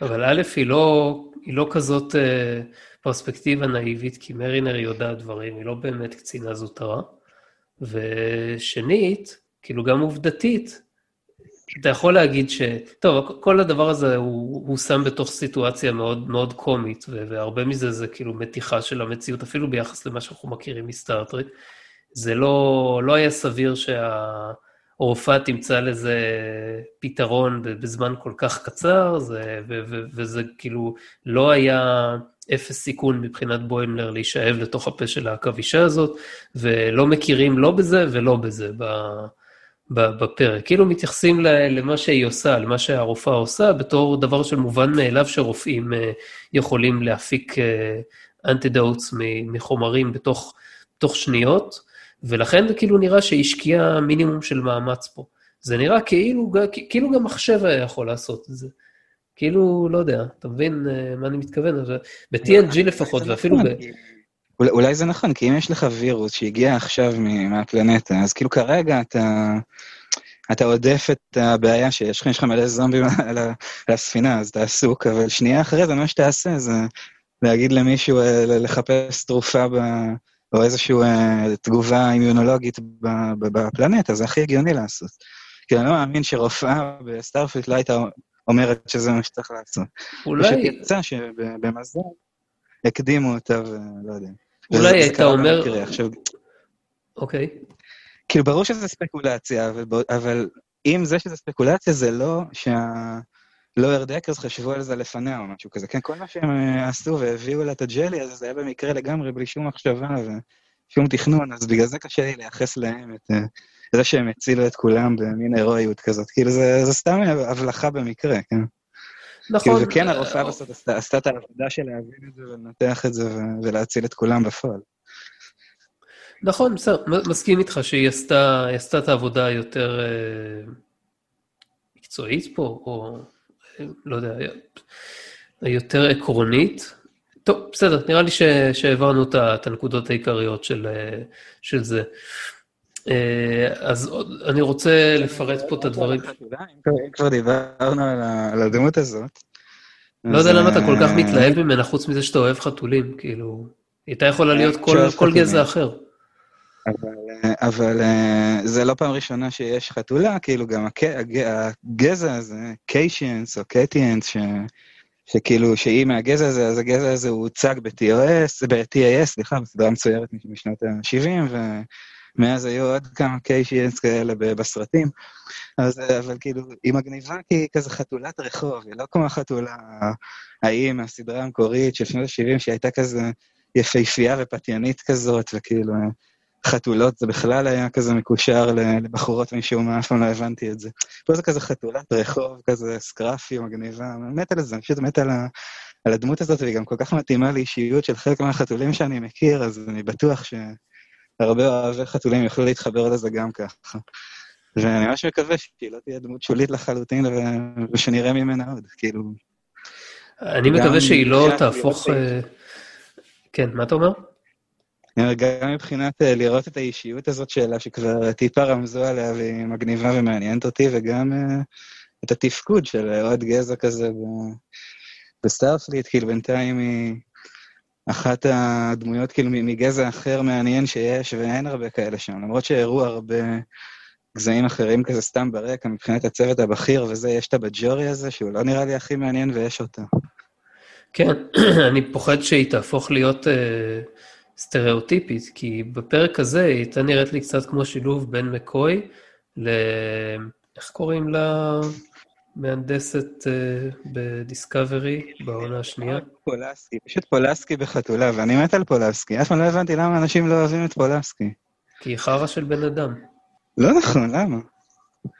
Speaker 1: אבל א', היא לא, היא לא כזאת אה, פרספקטיבה נאיבית, כי מרינר יודעת דברים, היא לא באמת קצינה זוטרה. ושנית, כאילו גם עובדתית, אתה יכול להגיד ש... טוב, כל הדבר הזה הוא, הוא שם בתוך סיטואציה מאוד מאוד קומית, והרבה מזה זה כאילו מתיחה של המציאות, אפילו ביחס למה שאנחנו מכירים מסטארטריק. זה לא, לא היה סביר שהרופאה תמצא לזה פתרון בזמן כל כך קצר, זה, ו, ו, וזה כאילו לא היה אפס סיכון מבחינת בוימלר להישאב לתוך הפה של העכבישה הזאת, ולא מכירים לא בזה ולא בזה. ב... בפרק. כאילו מתייחסים למה שהיא עושה, למה שהרופאה עושה, בתור דבר של מובן מאליו שרופאים אה, יכולים להפיק אנטידוטס אה, מחומרים בתוך, בתוך שניות, ולכן כאילו נראה שהיא השקיעה מינימום של מאמץ פה. זה נראה כאילו, כאילו גם מחשב היה יכול לעשות את זה. כאילו, לא יודע, אתה מבין אה, מה אני מתכוון? ב-TNG לפחות, ואפילו ב...
Speaker 2: אולי זה נכון, כי אם יש לך וירוס שהגיע עכשיו מהפלנטה, אז כאילו כרגע אתה, אתה עודף את הבעיה שיש לך, יש לך מלא זומבים על, על הספינה, אז אתה עסוק, אבל שנייה אחרי זה, מה שתעשה זה להגיד למישהו אה, לחפש תרופה ב, או איזושהי אה, תגובה אימונולוגית בפלנטה, זה הכי הגיוני לעשות. כי אני לא מאמין שרופאה בסטארפליט לא הייתה אומרת שזה מה שצריך לעשות. אולי... פשוט יצא שבמזל הקדימו אותה ולא יודע.
Speaker 1: אולי היית אומר... אוקיי.
Speaker 2: כאילו, ברור שזה ספקולציה, אבל, אבל אם זה שזה ספקולציה, זה לא שה... לואר דקרס חשבו על זה לפניה או משהו כזה. כן, כל מה שהם אה, עשו והביאו לה את הג'לי הזה, זה היה במקרה לגמרי, בלי שום מחשבה ושום תכנון, אז בגלל זה קשה לי לייחס להם את uh, זה שהם הצילו את כולם במין הירואיות כזאת. כאילו, זה, זה סתם הבלחה במקרה, כן. נכון. כאילו, וכן, הרופאה בסוף עשתה את העבודה של להבין את זה ולנתח את זה ולהציל את כולם בפועל.
Speaker 1: נכון, בסדר, מסכים איתך שהיא עשתה, עשתה את העבודה יותר, אה, המקצועית פה, או לא יודע, היותר עקרונית. טוב, בסדר, נראה לי ש, שהעברנו את הנקודות העיקריות של, של זה. אז אני רוצה לפרט פה את הדברים.
Speaker 2: אם כבר דיברנו על הדמות הזאת.
Speaker 1: לא יודע למה אתה כל כך מתלהב ממנה, חוץ מזה שאתה אוהב חתולים, כאילו, הייתה יכולה להיות כל גזע אחר.
Speaker 2: אבל, אבל זה לא פעם ראשונה שיש חתולה, כאילו גם הגזע הזה, קיישיאנס או קטיאנס, ש, שכאילו, שהיא מהגזע הזה, אז הגזע הזה הוא הוצג ב-TAS, סליחה, בסדרה מצוירת משנות ה-70, ומאז היו עוד כמה קיישיאנס כאלה בסרטים. אז, אבל כאילו, היא מגניבה כי היא כזה חתולת רחוב, היא לא כמו החתולה ההיא מהסדרה המקורית של שנות ה-70, שהייתה כזה יפהפייה ופתיינית כזאת, וכאילו, חתולות, זה בכלל היה כזה מקושר לבחורות משום מה, אף פעם לא הבנתי את זה. פה זה כזה חתולת רחוב, כזה סקראפי, מגניבה, מת על זה, אני פשוט מת על, ה, על הדמות הזאת, והיא גם כל כך מתאימה לאישיות של חלק מהחתולים שאני מכיר, אז אני בטוח שהרבה אוהבי חתולים יוכלו להתחבר לזה גם ככה. ואני ממש מקווה שהיא לא תהיה דמות שולית לחלוטין, ושנראה ממנה עוד, כאילו...
Speaker 1: אני מקווה שהיא לא תהפוך... אה, כן, מה אתה אומר?
Speaker 2: גם מבחינת אה, לראות את האישיות הזאת שלה, שכבר טיפה רמזו עליה והיא מגניבה ומעניינת אותי, וגם אה, את התפקוד של עוד גזע כזה בסטארפליט, כאילו בינתיים היא אחת הדמויות כאילו מגזע אחר מעניין שיש, ואין הרבה כאלה שם, למרות שהראו הרבה גזעים אחרים כזה סתם ברקע, מבחינת הצוות הבכיר וזה, יש את הבג'ורי הזה, שהוא לא נראה לי הכי מעניין, ויש אותה.
Speaker 1: כן, אני פוחד שהיא תהפוך להיות... Uh... סטריאוטיפית, כי בפרק הזה היא הייתה נראית לי קצת כמו שילוב בין מקוי ל... איך קוראים לה? מהנדסת uh, בדיסקאברי בעונה השנייה?
Speaker 2: פולסקי, פשוט פולסקי בחתולה, ואני מת על פולסקי. אף פעם לא הבנתי למה אנשים לא אוהבים את פולסקי.
Speaker 1: כי היא חרא של בן אדם.
Speaker 2: לא נכון, למה?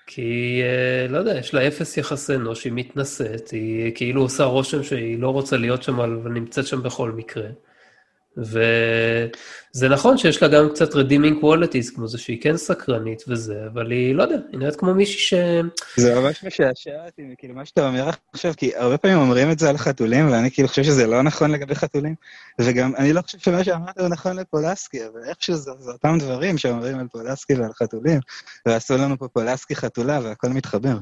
Speaker 1: כי, uh, לא יודע, יש לה אפס יחסי אנוש, היא מתנשאת, היא כאילו עושה רושם שהיא לא רוצה להיות שם, אבל נמצאת שם בכל מקרה. וזה נכון שיש לה גם קצת redeeming qualities, כמו זה שהיא כן סקרנית וזה, אבל היא, לא יודע, היא נראית כמו מישהי ש...
Speaker 2: זה ממש משעשע אותי, כאילו, מה שאתה אומר עכשיו, כי הרבה פעמים אומרים את זה על חתולים, ואני כאילו חושב שזה לא נכון לגבי חתולים, וגם אני לא חושב שמה שאמרת הוא נכון לפולסקי, אבל איכשהו זה, זה אותם דברים שאומרים על פולסקי ועל חתולים, ועשו לנו פה פולסקי חתולה והכל מתחבר.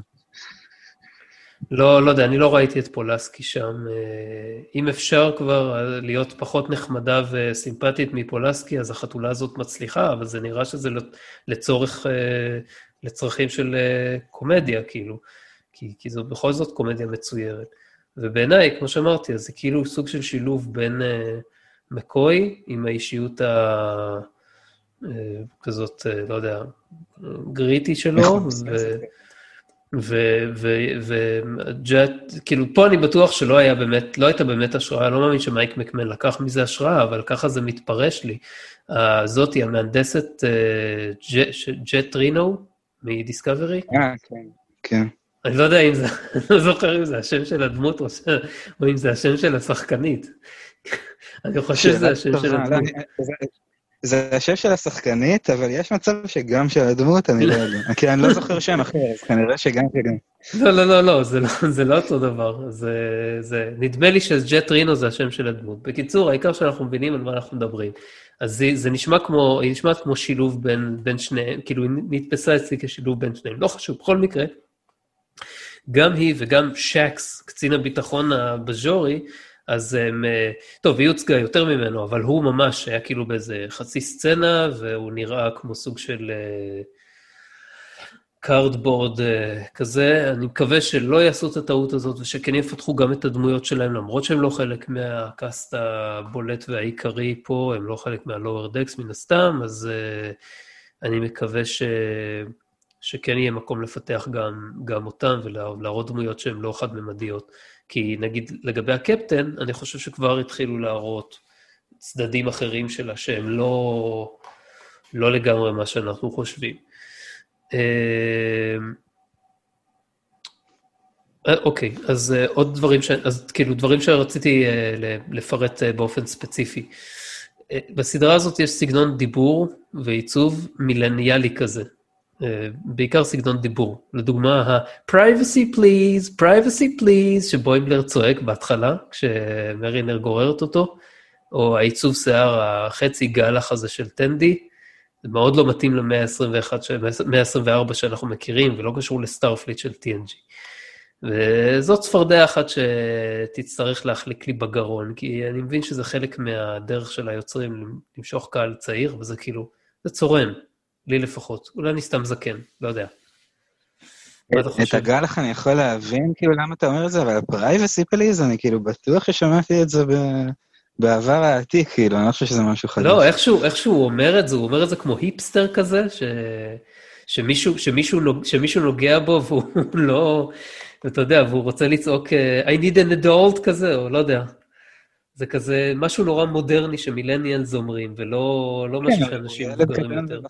Speaker 1: לא, לא יודע, אני לא ראיתי את פולסקי שם. אה, אם אפשר כבר להיות פחות נחמדה וסימפטית מפולסקי, אז החתולה הזאת מצליחה, אבל זה נראה שזה לצורך, אה, לצרכים של אה, קומדיה, כאילו. כי, כי זו בכל זאת קומדיה מצוירת. ובעיניי, כמו שאמרתי, אז זה כאילו סוג של שילוב בין מקוי עם האישיות ה... כזאת, לא יודע, גריטי שלו, ו... וג'ט, כאילו, פה אני בטוח שלא היה באמת, לא הייתה באמת השראה, לא מאמין שמייק מקמן לקח מזה השראה, אבל ככה זה מתפרש לי. זאתי, המהנדסת ג'ט רינו מדיסקאברי.
Speaker 2: אה, כן, כן.
Speaker 1: אני לא יודע אם זה, לא זוכר אם זה השם של הדמות או אם זה השם של השחקנית. אני חושב שזה השם של הדמות.
Speaker 2: זה השם של השחקנית, אבל יש מצב שגם של הדמות, אני לא יודע. כי אני לא זוכר שם אחר, אז כנראה שגם וגם.
Speaker 1: לא, לא, לא, לא, זה לא, זה לא אותו דבר. זה, זה, נדמה לי שג'ט רינו זה השם של הדמות. בקיצור, העיקר שאנחנו מבינים על מה אנחנו מדברים. אז זה, זה נשמע כמו, היא נשמעת כמו שילוב בין, בין שניהם, כאילו היא נתפסה אצלי כשילוב בין שניהם. לא חשוב, בכל מקרה, גם היא וגם שקס, קצין הביטחון הבז'ורי, אז הם, אה, טוב, היא הוצגה יותר ממנו, אבל הוא ממש היה כאילו באיזה חצי סצנה, והוא נראה כמו סוג של cardboard אה, אה, כזה. אני מקווה שלא יעשו את הטעות הזאת, ושכן יפתחו גם את הדמויות שלהם, למרות שהם לא חלק מה cast הבולט והעיקרי פה, הם לא חלק מה Lower Decks מן הסתם, אז אני מקווה ש... שכן יהיה מקום לפתח גם, גם אותם ולהראות דמויות שהן לא חד-ממדיות. כי נגיד לגבי הקפטן, אני חושב שכבר התחילו להראות צדדים אחרים שלה שהם לא, לא לגמרי מה שאנחנו חושבים. אמ, אה, אוקיי, אז אה, עוד דברים, ש... אז כאילו דברים שרציתי אה, לפרט באופן ספציפי. בסדרה הזאת יש סגנון דיבור ועיצוב מילניאלי כזה. אה, בעיקר סגנון דיבור. לדוגמה, ה-privacy please, privacy please, שבוימלר צועק בהתחלה, כשמרינר גוררת אותו, או העיצוב שיער החצי גלח הזה של טנדי, זה מאוד לא מתאים למאה ה-24 שאנחנו מכירים, ולא קשור לסטארפליט של TNG. וזאת צפרדע אחת שתצטרך להחליק לי בגרון, כי אני מבין שזה חלק מהדרך של היוצרים למשוך קהל צעיר, וזה כאילו, זה צורם, לי לפחות. אולי אני סתם זקן, לא יודע.
Speaker 2: את הגלח אני יכול להבין, כאילו, למה אתה אומר את זה, אבל ה privacy please, אני כאילו בטוח ששמעתי את זה ב... בעבר העתיק, כאילו, אני לא חושב שזה משהו חדש.
Speaker 1: לא, איכשהו, איכשהו הוא אומר את זה, הוא אומר את זה כמו היפסטר כזה, ש... שמישהו, שמישהו, נוג... שמישהו נוגע בו והוא לא, אתה יודע, והוא רוצה לצעוק I need an adult כזה, או לא יודע. זה כזה משהו נורא מודרני שמילניאלס אומרים, ולא לא משהו כן, שאנשים מבוגרים יותר.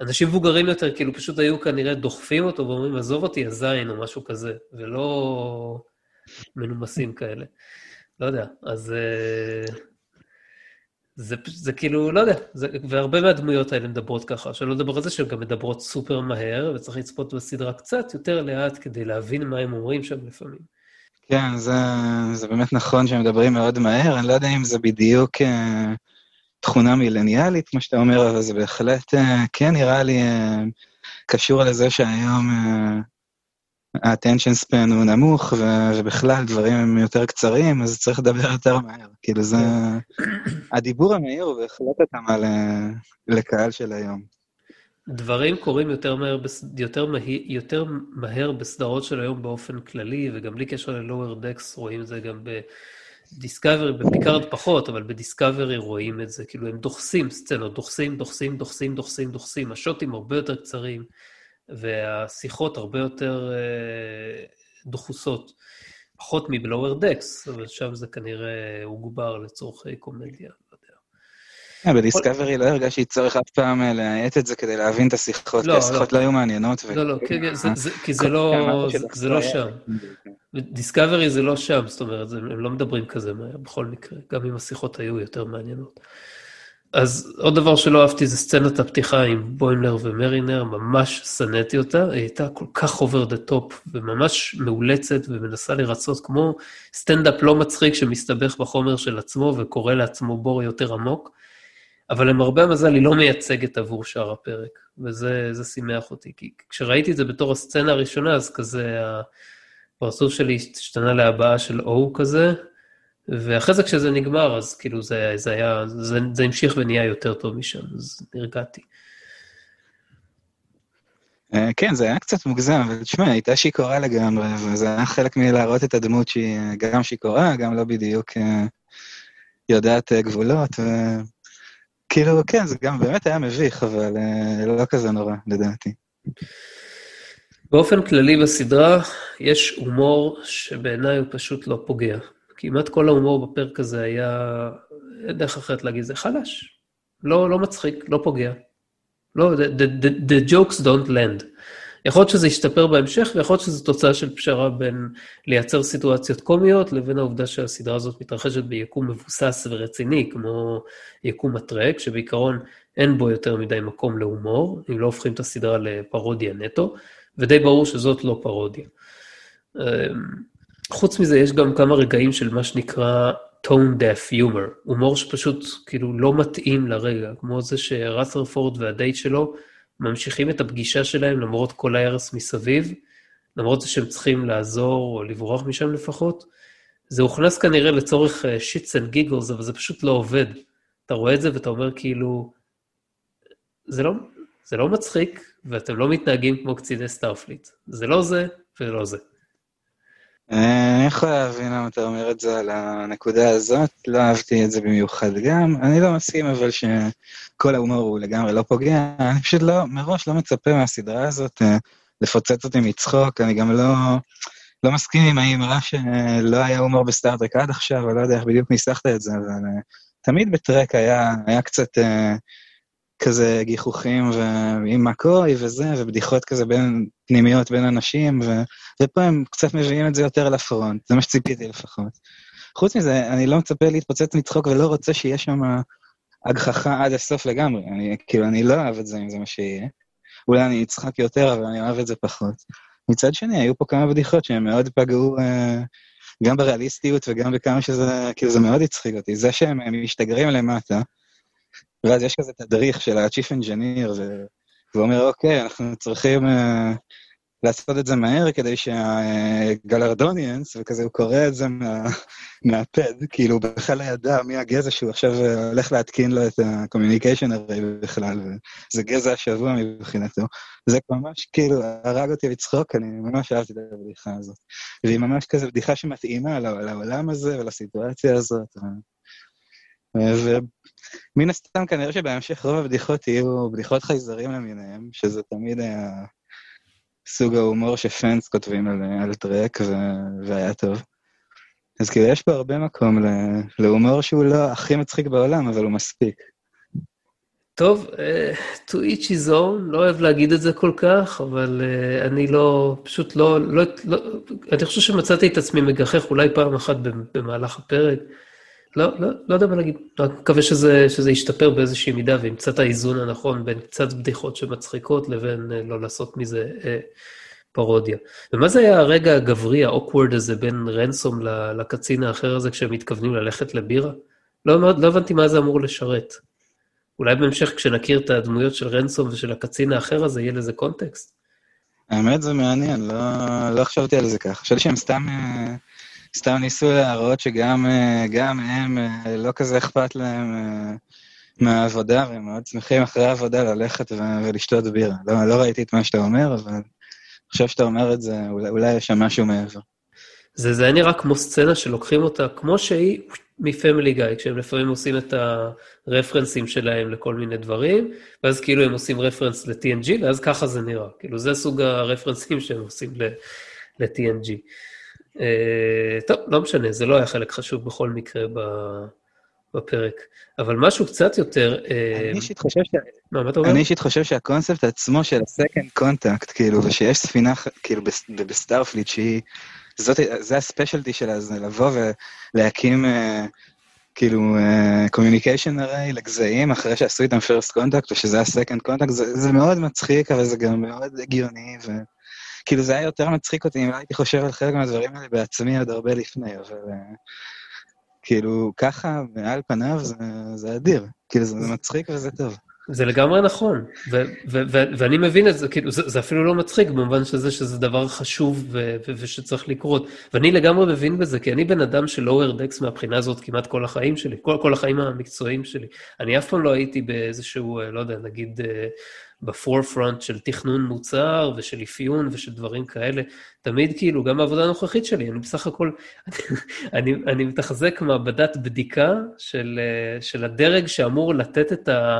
Speaker 1: אנשים מבוגרים יותר, כאילו פשוט היו כנראה דוחפים אותו ואומרים, עזוב אותי, הזין, או משהו כזה, ולא מנומסים כאלה. לא יודע, אז... אה, זה, זה כאילו, לא יודע, זה, והרבה מהדמויות האלה מדברות ככה, שלא לדבר על זה שהן גם מדברות סופר מהר, וצריך לצפות בסדרה קצת יותר לאט כדי להבין מה הם אומרים שם לפעמים.
Speaker 2: כן, זה, זה באמת נכון שהם מדברים מאוד מהר, אני לא יודע אם זה בדיוק uh, תכונה מילניאלית, כמו שאתה אומר, אבל זה בהחלט, uh, כן נראה לי uh, קשור לזה שהיום uh, ה-attention span הוא נמוך, ו- ובכלל דברים הם יותר קצרים, אז צריך לדבר יותר מהר. כאילו זה... כן. הדיבור המהיר הוא בהחלט התאמה לקהל של היום.
Speaker 1: דברים קורים יותר מהר, יותר, מה, יותר מהר בסדרות של היום באופן כללי, וגם בלי קשר ל-lower decks רואים את זה גם בדיסקאברי, בפיקארד פחות, אבל בדיסקאברי רואים את זה, כאילו הם דוחסים סצנות, דוחסים, דוחסים, דוחסים, דוחסים, דוחסים, השוטים הרבה יותר קצרים. והשיחות הרבה יותר אה, דחוסות, פחות מב Lower Decks, אבל שם זה כנראה הוגבר לצורכי קומדיה.
Speaker 2: כן, בדיסקאברי לא הרגשתי צורך אף פעם אה, להאט את זה כדי להבין את השיחות, כי לא, השיחות לא. לא היו מעניינות.
Speaker 1: לא, לא, כי זה לא, לא שם. דיסקאברי זה לא שם, זאת אומרת, הם לא מדברים כזה מהר בכל מקרה, גם אם השיחות היו יותר מעניינות. אז עוד דבר שלא אהבתי זה סצנת הפתיחה עם בוימלר ומרינר, ממש שנאתי אותה, היא הייתה כל כך over the top וממש מאולצת ומנסה לרצות כמו סטנדאפ לא מצחיק שמסתבך בחומר של עצמו וקורא לעצמו בור יותר עמוק, אבל למרבה המזל היא לא מייצגת עבור שאר הפרק, וזה שימח אותי, כי כשראיתי את זה בתור הסצנה הראשונה, אז כזה הפרצוף שלי השתנה להבעה של או כזה, ואחרי זה כשזה נגמר, אז כאילו זה, זה היה, זה, זה המשיך ונהיה יותר טוב משם, אז נרגעתי.
Speaker 2: אה, כן, זה היה קצת מוגזם, אבל תשמע, הייתה שיכורה לגמרי, וזה היה חלק מלהראות את הדמות שהיא גם שיכורה, גם לא בדיוק אה, יודעת אה, גבולות, וכאילו, כן, זה גם באמת היה מביך, אבל לא כזה נורא, לדעתי.
Speaker 1: באופן כללי בסדרה, יש הומור שבעיניי הוא פשוט לא פוגע. כמעט כל ההומור בפרק הזה היה, אין דרך אחרת להגיד, זה חלש. לא, לא מצחיק, לא פוגע. לא, the, the, the jokes don't land. יכול להיות שזה ישתפר בהמשך, ויכול להיות שזו תוצאה של פשרה בין לייצר סיטואציות קומיות, לבין העובדה שהסדרה הזאת מתרחשת ביקום מבוסס ורציני, כמו יקום הטרק, שבעיקרון אין בו יותר מדי מקום להומור, אם לא הופכים את הסדרה לפרודיה נטו, ודי ברור שזאת לא פרודיה. אמ, חוץ מזה, יש גם כמה רגעים של מה שנקרא tone deaf humor, הומור שפשוט כאילו לא מתאים לרגע, כמו זה שרת'רפורד והדייט שלו ממשיכים את הפגישה שלהם למרות כל ההרס מסביב, למרות זה שהם צריכים לעזור או לברוח משם לפחות. זה הוכנס כנראה לצורך shits and giggles, אבל זה פשוט לא עובד. אתה רואה את זה ואתה אומר כאילו, זה לא, זה לא מצחיק, ואתם לא מתנהגים כמו קציני סטארפליט. זה לא זה ולא זה.
Speaker 2: אני יכול להבין למה אתה אומר את זה על הנקודה הזאת, לא אהבתי את זה במיוחד גם. אני לא מסכים אבל שכל ההומור הוא לגמרי לא פוגע, אני פשוט לא, מראש לא מצפה מהסדרה הזאת אה, לפוצץ אותי מצחוק, אני גם לא, לא מסכים עם האמרה שלא היה הומור בסטארט-טרק עד עכשיו, אני לא יודע איך בדיוק ניסחת את זה, אבל אה, תמיד בטרק היה, היה קצת... כזה גיחוכים ועם מקוי וזה, ובדיחות כזה בין פנימיות בין אנשים, ו... ופה הם קצת מביאים את זה יותר לפרונט, זה מה שציפיתי לפחות. חוץ מזה, אני לא מצפה להתפוצץ מצחוק ולא רוצה שיהיה שם הגחכה עד הסוף לגמרי. אני, כאילו, אני לא אוהב את זה אם זה מה שיהיה. אולי אני אצחק יותר, אבל אני אוהב את זה פחות. מצד שני, היו פה כמה בדיחות שהן מאוד פגעו אה, גם בריאליסטיות וגם בכמה שזה, כאילו זה מאוד הצחיק אותי. זה שהם משתגרים למטה, ואז יש כזה תדריך של ה-Chief Engineer, והוא אומר, אוקיי, אנחנו צריכים uh, לעשות את זה מהר כדי שהגלרדוניאנס, וכזה הוא קורא את זה מה, מהפד, כאילו בכלל לא ידע מי הגזע שהוא עכשיו הולך להתקין לו את ה-communication הרי בכלל, וזה גזע השבוע מבחינתו. זה ממש כאילו הרג אותי לצחוק, אני ממש אהבתי את הבדיחה הזאת. והיא ממש כזה בדיחה שמתאימה לעולם הזה ולסיטואציה הזאת. ומן הסתם, כנראה שבהמשך רוב הבדיחות יהיו בדיחות חייזרים למיניהם, שזה תמיד היה סוג ההומור שפאנס כותבים על, על טרק, ו... והיה טוב. אז כאילו, יש פה הרבה מקום. להומור שהוא לא הכי מצחיק בעולם, אבל הוא מספיק.
Speaker 1: טוב, uh, to each his own, לא אוהב להגיד את זה כל כך, אבל uh, אני לא, פשוט לא, לא, לא, אני חושב שמצאתי את עצמי מגחך אולי פעם אחת במהלך הפרק. לא, לא, לא יודע מה להגיד, רק מקווה שזה, שזה ישתפר באיזושהי מידה וימצא את האיזון הנכון בין קצת בדיחות שמצחיקות לבין אה, לא לעשות מזה אה, פרודיה. ומה זה היה הרגע הגברי, האוקוורד הזה בין רנסום לקצין האחר הזה כשהם מתכוונים ללכת לבירה? לא, לא הבנתי מה זה אמור לשרת. אולי בהמשך כשנכיר את הדמויות של רנסום ושל הקצין האחר הזה, יהיה לזה קונטקסט?
Speaker 2: האמת זה מעניין, לא, לא חשבתי על זה ככה. חשבתי שהם סתם... סתם ניסו להראות שגם אה, הם, אה, לא כזה אכפת להם אה, מהעבודה, והם מאוד שמחים אחרי העבודה ללכת ולשתות בירה. לא, לא ראיתי את מה שאתה אומר, אבל אני חושב שאתה אומר את זה, אולי, אולי יש שם משהו מעבר.
Speaker 1: זה, זה נראה כמו סצנה שלוקחים אותה כמו שהיא מפמילי גיא, כשהם לפעמים עושים את הרפרנסים שלהם לכל מיני דברים, ואז כאילו הם עושים רפרנס ל-TNG, ואז ככה זה נראה. כאילו זה סוג הרפרנסים שהם עושים ל-TNG. אה, טוב, לא משנה, זה לא היה חלק חשוב בכל מקרה בפרק. אבל משהו קצת יותר...
Speaker 2: אה, אני אישית חושב ש... מה, מה אתה אומר? אני אישית חושב שהקונספט עצמו של ה-second contact, כאילו, ושיש ספינה, כאילו, בסטארפליט שהיא... זאת, זה ה specialty שלה, זה לבוא ולהקים, אה, כאילו, communication אה, array לגזעים, אחרי שעשו איתם first contact, ושזה ה-second contact, זה, זה מאוד מצחיק, אבל זה גם מאוד הגיוני, ו... כאילו זה היה יותר מצחיק אותי אם לא הייתי חושב על חלק מהדברים האלה בעצמי עוד הרבה לפני, אבל אה, כאילו ככה, ועל פניו זה, זה אדיר. כאילו זה מצחיק וזה טוב.
Speaker 1: זה לגמרי נכון, ו- ו- ו- ואני מבין את זה, כאילו, זה, זה אפילו לא מצחיק במובן שזה שזה דבר חשוב ו- ו- ושצריך לקרות. ואני לגמרי מבין בזה, כי אני בן אדם של לואוור דקס מהבחינה הזאת כמעט כל החיים שלי, כל, כל החיים המקצועיים שלי. אני אף פעם לא הייתי באיזשהו, אה, לא יודע, נגיד, אה, בפורפרונט של תכנון מוצר ושל אפיון ושל דברים כאלה. תמיד כאילו, גם בעבודה הנוכחית שלי, אני בסך הכל, אני, אני מתחזק מעבדת בדיקה של, של הדרג שאמור לתת את, ה,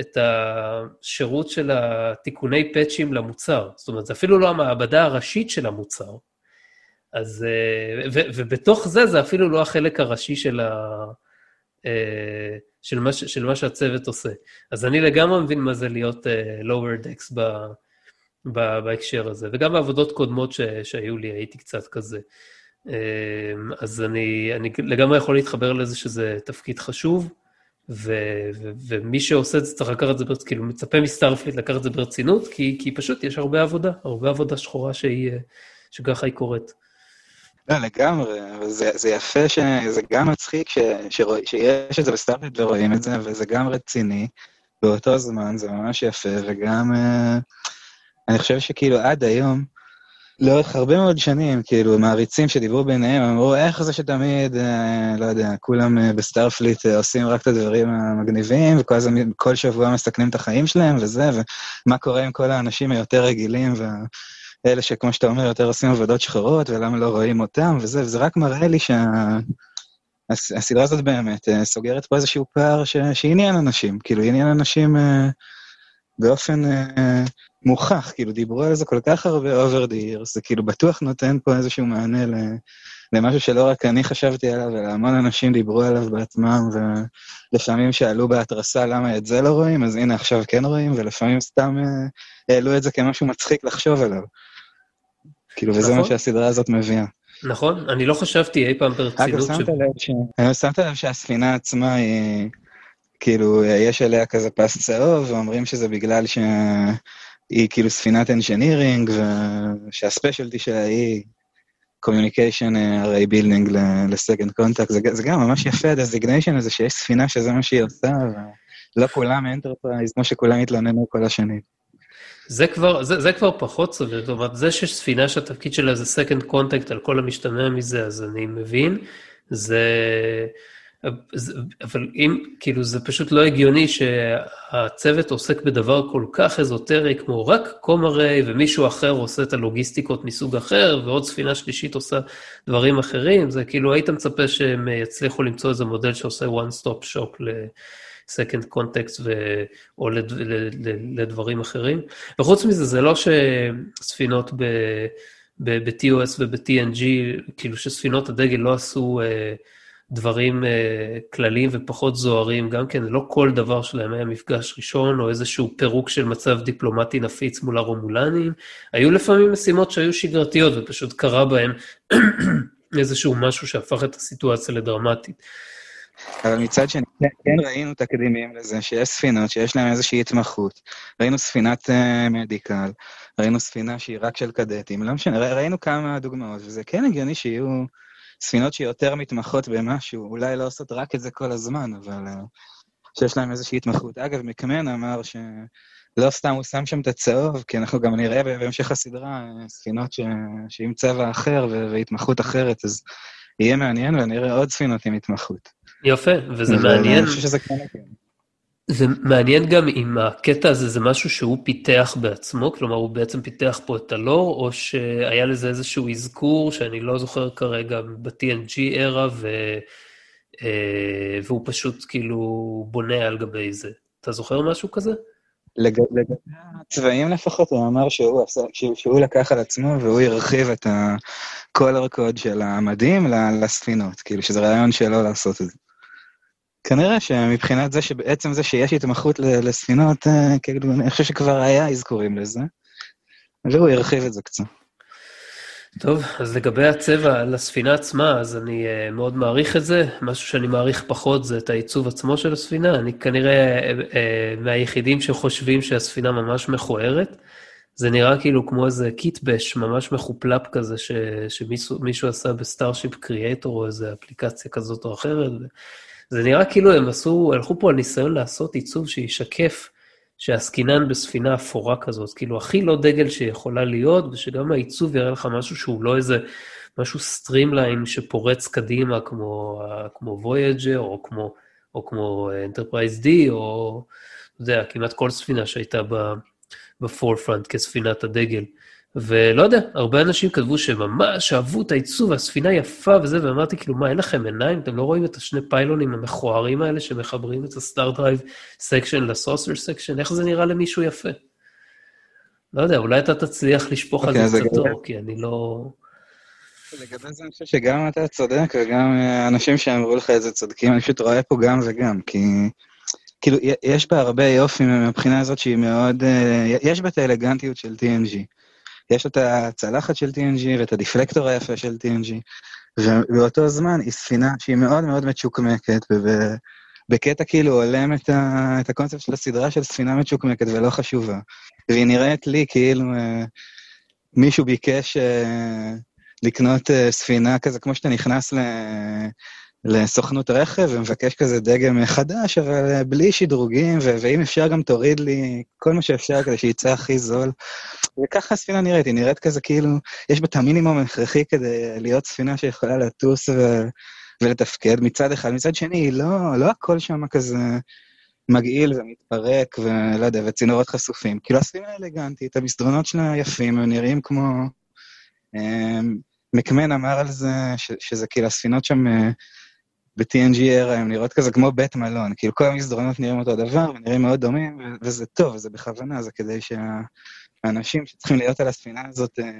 Speaker 1: את השירות של התיקוני פאצ'ים למוצר. זאת אומרת, זה אפילו לא המעבדה הראשית של המוצר. אז, ו, ובתוך זה, זה אפילו לא החלק הראשי של ה... אה, של מה, של מה שהצוות עושה. אז אני לגמרי מבין מה זה להיות uh, lower decks ב, ב, בהקשר הזה, וגם בעבודות קודמות ש, שהיו לי הייתי קצת כזה. Uh, אז אני, אני לגמרי יכול להתחבר לזה שזה תפקיד חשוב, ו, ו, ומי שעושה את זה צריך לקחת את זה, ברצינות, כאילו מצפה מסטארפליט לקחת את זה ברצינות, כי, כי פשוט יש הרבה עבודה, הרבה עבודה שחורה שהיא, שככה היא קורית.
Speaker 2: לא, לגמרי, זה, זה יפה שזה גם מצחיק שיש את זה בסטארט ורואים את זה, וזה גם רציני באותו זמן, זה ממש יפה, וגם אה, אני חושב שכאילו עד היום, לאורך הרבה מאוד שנים, כאילו, מעריצים שדיברו ביניהם, אמרו, איך זה שתמיד, uh, לא יודע, כולם אה, בסטארפליט אה, עושים רק את הדברים המגניבים, וכל זה, כל שבוע מסכנים את החיים שלהם וזה, ומה קורה עם כל האנשים היותר רגילים וה... אלה שכמו שאתה אומר, יותר עושים עבודות שחורות, ולמה לא רואים אותם, וזה, וזה רק מראה לי שהסדרה שה... הזאת באמת uh, סוגרת פה איזשהו פער ש... שעניין אנשים, כאילו עניין אנשים uh, באופן uh, מוכח, כאילו דיברו על זה כל כך הרבה over the years, זה כאילו בטוח נותן פה איזשהו מענה ל... למשהו שלא רק אני חשבתי עליו, אלא המון אנשים דיברו עליו בעצמם, ולפעמים שאלו בהתרסה למה את זה לא רואים, אז הנה עכשיו כן רואים, ולפעמים סתם העלו את זה כמשהו מצחיק לחשוב עליו. כאילו, וזה מה נכון. שהסדרה הזאת מביאה.
Speaker 1: נכון, אני לא חשבתי אי פעם ברצינות.
Speaker 2: אגב, שמת לב שהספינה עצמה היא, כאילו, יש עליה כזה פס צהוב, ואומרים שזה בגלל ש... היא כאילו ספינת engineering, ושה specialty שלה היא communication array building ל second contact, זה גם ממש יפה, ה designation הזה שיש ספינה שזה מה שהיא עושה, ולא כולם אנטרפרייז, כמו שכולם התלוננו כל השנים.
Speaker 1: זה כבר, זה, זה כבר פחות סביר, זאת אומרת, זה שיש ספינה שהתפקיד שלה זה second contact על כל המשתמע מזה, אז אני מבין, זה... אבל אם, כאילו, זה פשוט לא הגיוני שהצוות עוסק בדבר כל כך אזוטרי, כמו רק comm array, ומישהו אחר עושה את הלוגיסטיקות מסוג אחר, ועוד ספינה שלישית עושה דברים אחרים, זה כאילו, היית מצפה שהם יצליחו למצוא איזה מודל שעושה one stop shop ל-second context ו... או לד... לדברים אחרים. וחוץ מזה, זה לא שספינות ב... ב-TOS וב-TNG, כאילו שספינות הדגל לא עשו... Uh, דברים uh, כלליים ופחות זוהרים, גם כן, לא כל דבר שלהם היה מפגש ראשון, או איזשהו פירוק של מצב דיפלומטי נפיץ מול הרומולנים. היו לפעמים משימות שהיו שגרתיות, ופשוט קרה בהן איזשהו משהו שהפך את הסיטואציה לדרמטית.
Speaker 2: אבל מצד שני, כן, כן ראינו תקדימים לזה, שיש ספינות שיש להן איזושהי התמחות. ראינו ספינת uh, מדיקל, ראינו ספינה שהיא רק של קדטים, לא משנה, ראינו כמה דוגמאות, וזה כן הגיוני שיהיו... ספינות שיותר מתמחות במשהו, אולי לא עושות רק את זה כל הזמן, אבל uh, שיש להם איזושהי התמחות. אגב, מקמן אמר שלא סתם הוא שם שם את הצהוב, כי אנחנו גם נראה בהמשך הסדרה אה, ספינות ש... שעם צבע אחר והתמחות אחרת, אז יהיה מעניין ונראה עוד ספינות עם התמחות.
Speaker 1: יפה, וזה מעניין. אני חושב שזה כן הגיוני. זה מעניין גם אם הקטע הזה זה משהו שהוא פיתח בעצמו, כלומר הוא בעצם פיתח פה את הלור, או שהיה לזה איזשהו אזכור שאני לא זוכר כרגע ב-TNG era, ו... אה, והוא פשוט כאילו בונה על גבי זה. אתה זוכר משהו כזה?
Speaker 2: לגבי הצבעים לפחות, הוא אמר שהוא, עשה, שהוא לקח על עצמו והוא הרחיב את ה-color code של המדים לספינות, כאילו שזה רעיון שלו לעשות את זה. כנראה שמבחינת זה שבעצם זה שיש התמחות לספינות, אה, כאילו, אני חושב שכבר היה אזכורים לזה, והוא הרחיב את זה קצת.
Speaker 1: טוב, אז לגבי הצבע לספינה עצמה, אז אני uh, מאוד מעריך את זה. משהו שאני מעריך פחות זה את העיצוב עצמו של הספינה. אני כנראה uh, uh, מהיחידים שחושבים שהספינה ממש מכוערת. זה נראה כאילו כמו איזה kitbash ממש מחופף כזה, ש, שמישהו עשה ב Starship Creator או איזה אפליקציה כזאת או אחרת. זה נראה כאילו הם עשו, הלכו פה על ניסיון לעשות עיצוב שישקף שעסקינן בספינה אפורה כזאת, כאילו הכי לא דגל שיכולה להיות, ושגם העיצוב יראה לך משהו שהוא לא איזה, משהו streamline שפורץ קדימה, כמו, כמו Voyager, או כמו, או כמו Enterprise D, או, אתה יודע, כמעט כל ספינה שהייתה ב forefront כספינת הדגל. ולא יודע, הרבה אנשים כתבו שממש אהבו את העיצוב, הספינה יפה וזה, ואמרתי, כאילו, מה, אין לכם עיניים? אתם לא רואים את השני פיילונים המכוערים האלה שמחברים את ה stardrive section ל saucer section? איך זה נראה למישהו יפה? לא יודע, אולי אתה תצליח לשפוך על זה קצת אור, כי אני לא...
Speaker 2: לגבי זה אני חושב שגם אתה צודק, וגם אנשים שאמרו לך את זה צודקים, אני פשוט רואה פה גם וגם, כי... כאילו, יש בה הרבה יופי מבחינה הזאת שהיא מאוד... אה, יש בה את האלגנטיות של TNG. יש את הצלחת של TNG ואת הדיפלקטור היפה של TNG, ובאותו זמן היא ספינה שהיא מאוד מאוד מצ'וקמקת, ובקטע כאילו הולם את, ה, את הקונספט של הסדרה של ספינה מצ'וקמקת ולא חשובה. והיא נראית לי כאילו uh, מישהו ביקש uh, לקנות uh, ספינה כזה, כמו שאתה נכנס ל... לסוכנות רכב ומבקש כזה דגם חדש, אבל בלי שדרוגים, ו- ואם אפשר גם תוריד לי כל מה שאפשר כדי שיצא הכי זול. וככה הספינה נראית, היא נראית כזה כאילו, יש בה את המינימום הכרחי כדי להיות ספינה שיכולה לטוס ו- ולתפקד מצד אחד. מצד שני, היא לא, לא הכל שם כזה מגעיל ומתפרק, ולא יודע, וצינורות חשופים. כאילו, הספינה אלגנטית, המסדרונות שלה יפים, הם נראים כמו... אמ, מקמן אמר על זה, ש- שזה כאילו הספינות שם... אה, ב-TNG era הם נראות כזה כמו בית מלון, כאילו כל המסדרונות נראים אותו דבר ונראים מאוד דומים, וזה טוב, זה בכוונה, זה כדי שהאנשים שצריכים להיות על הספינה הזאת אה,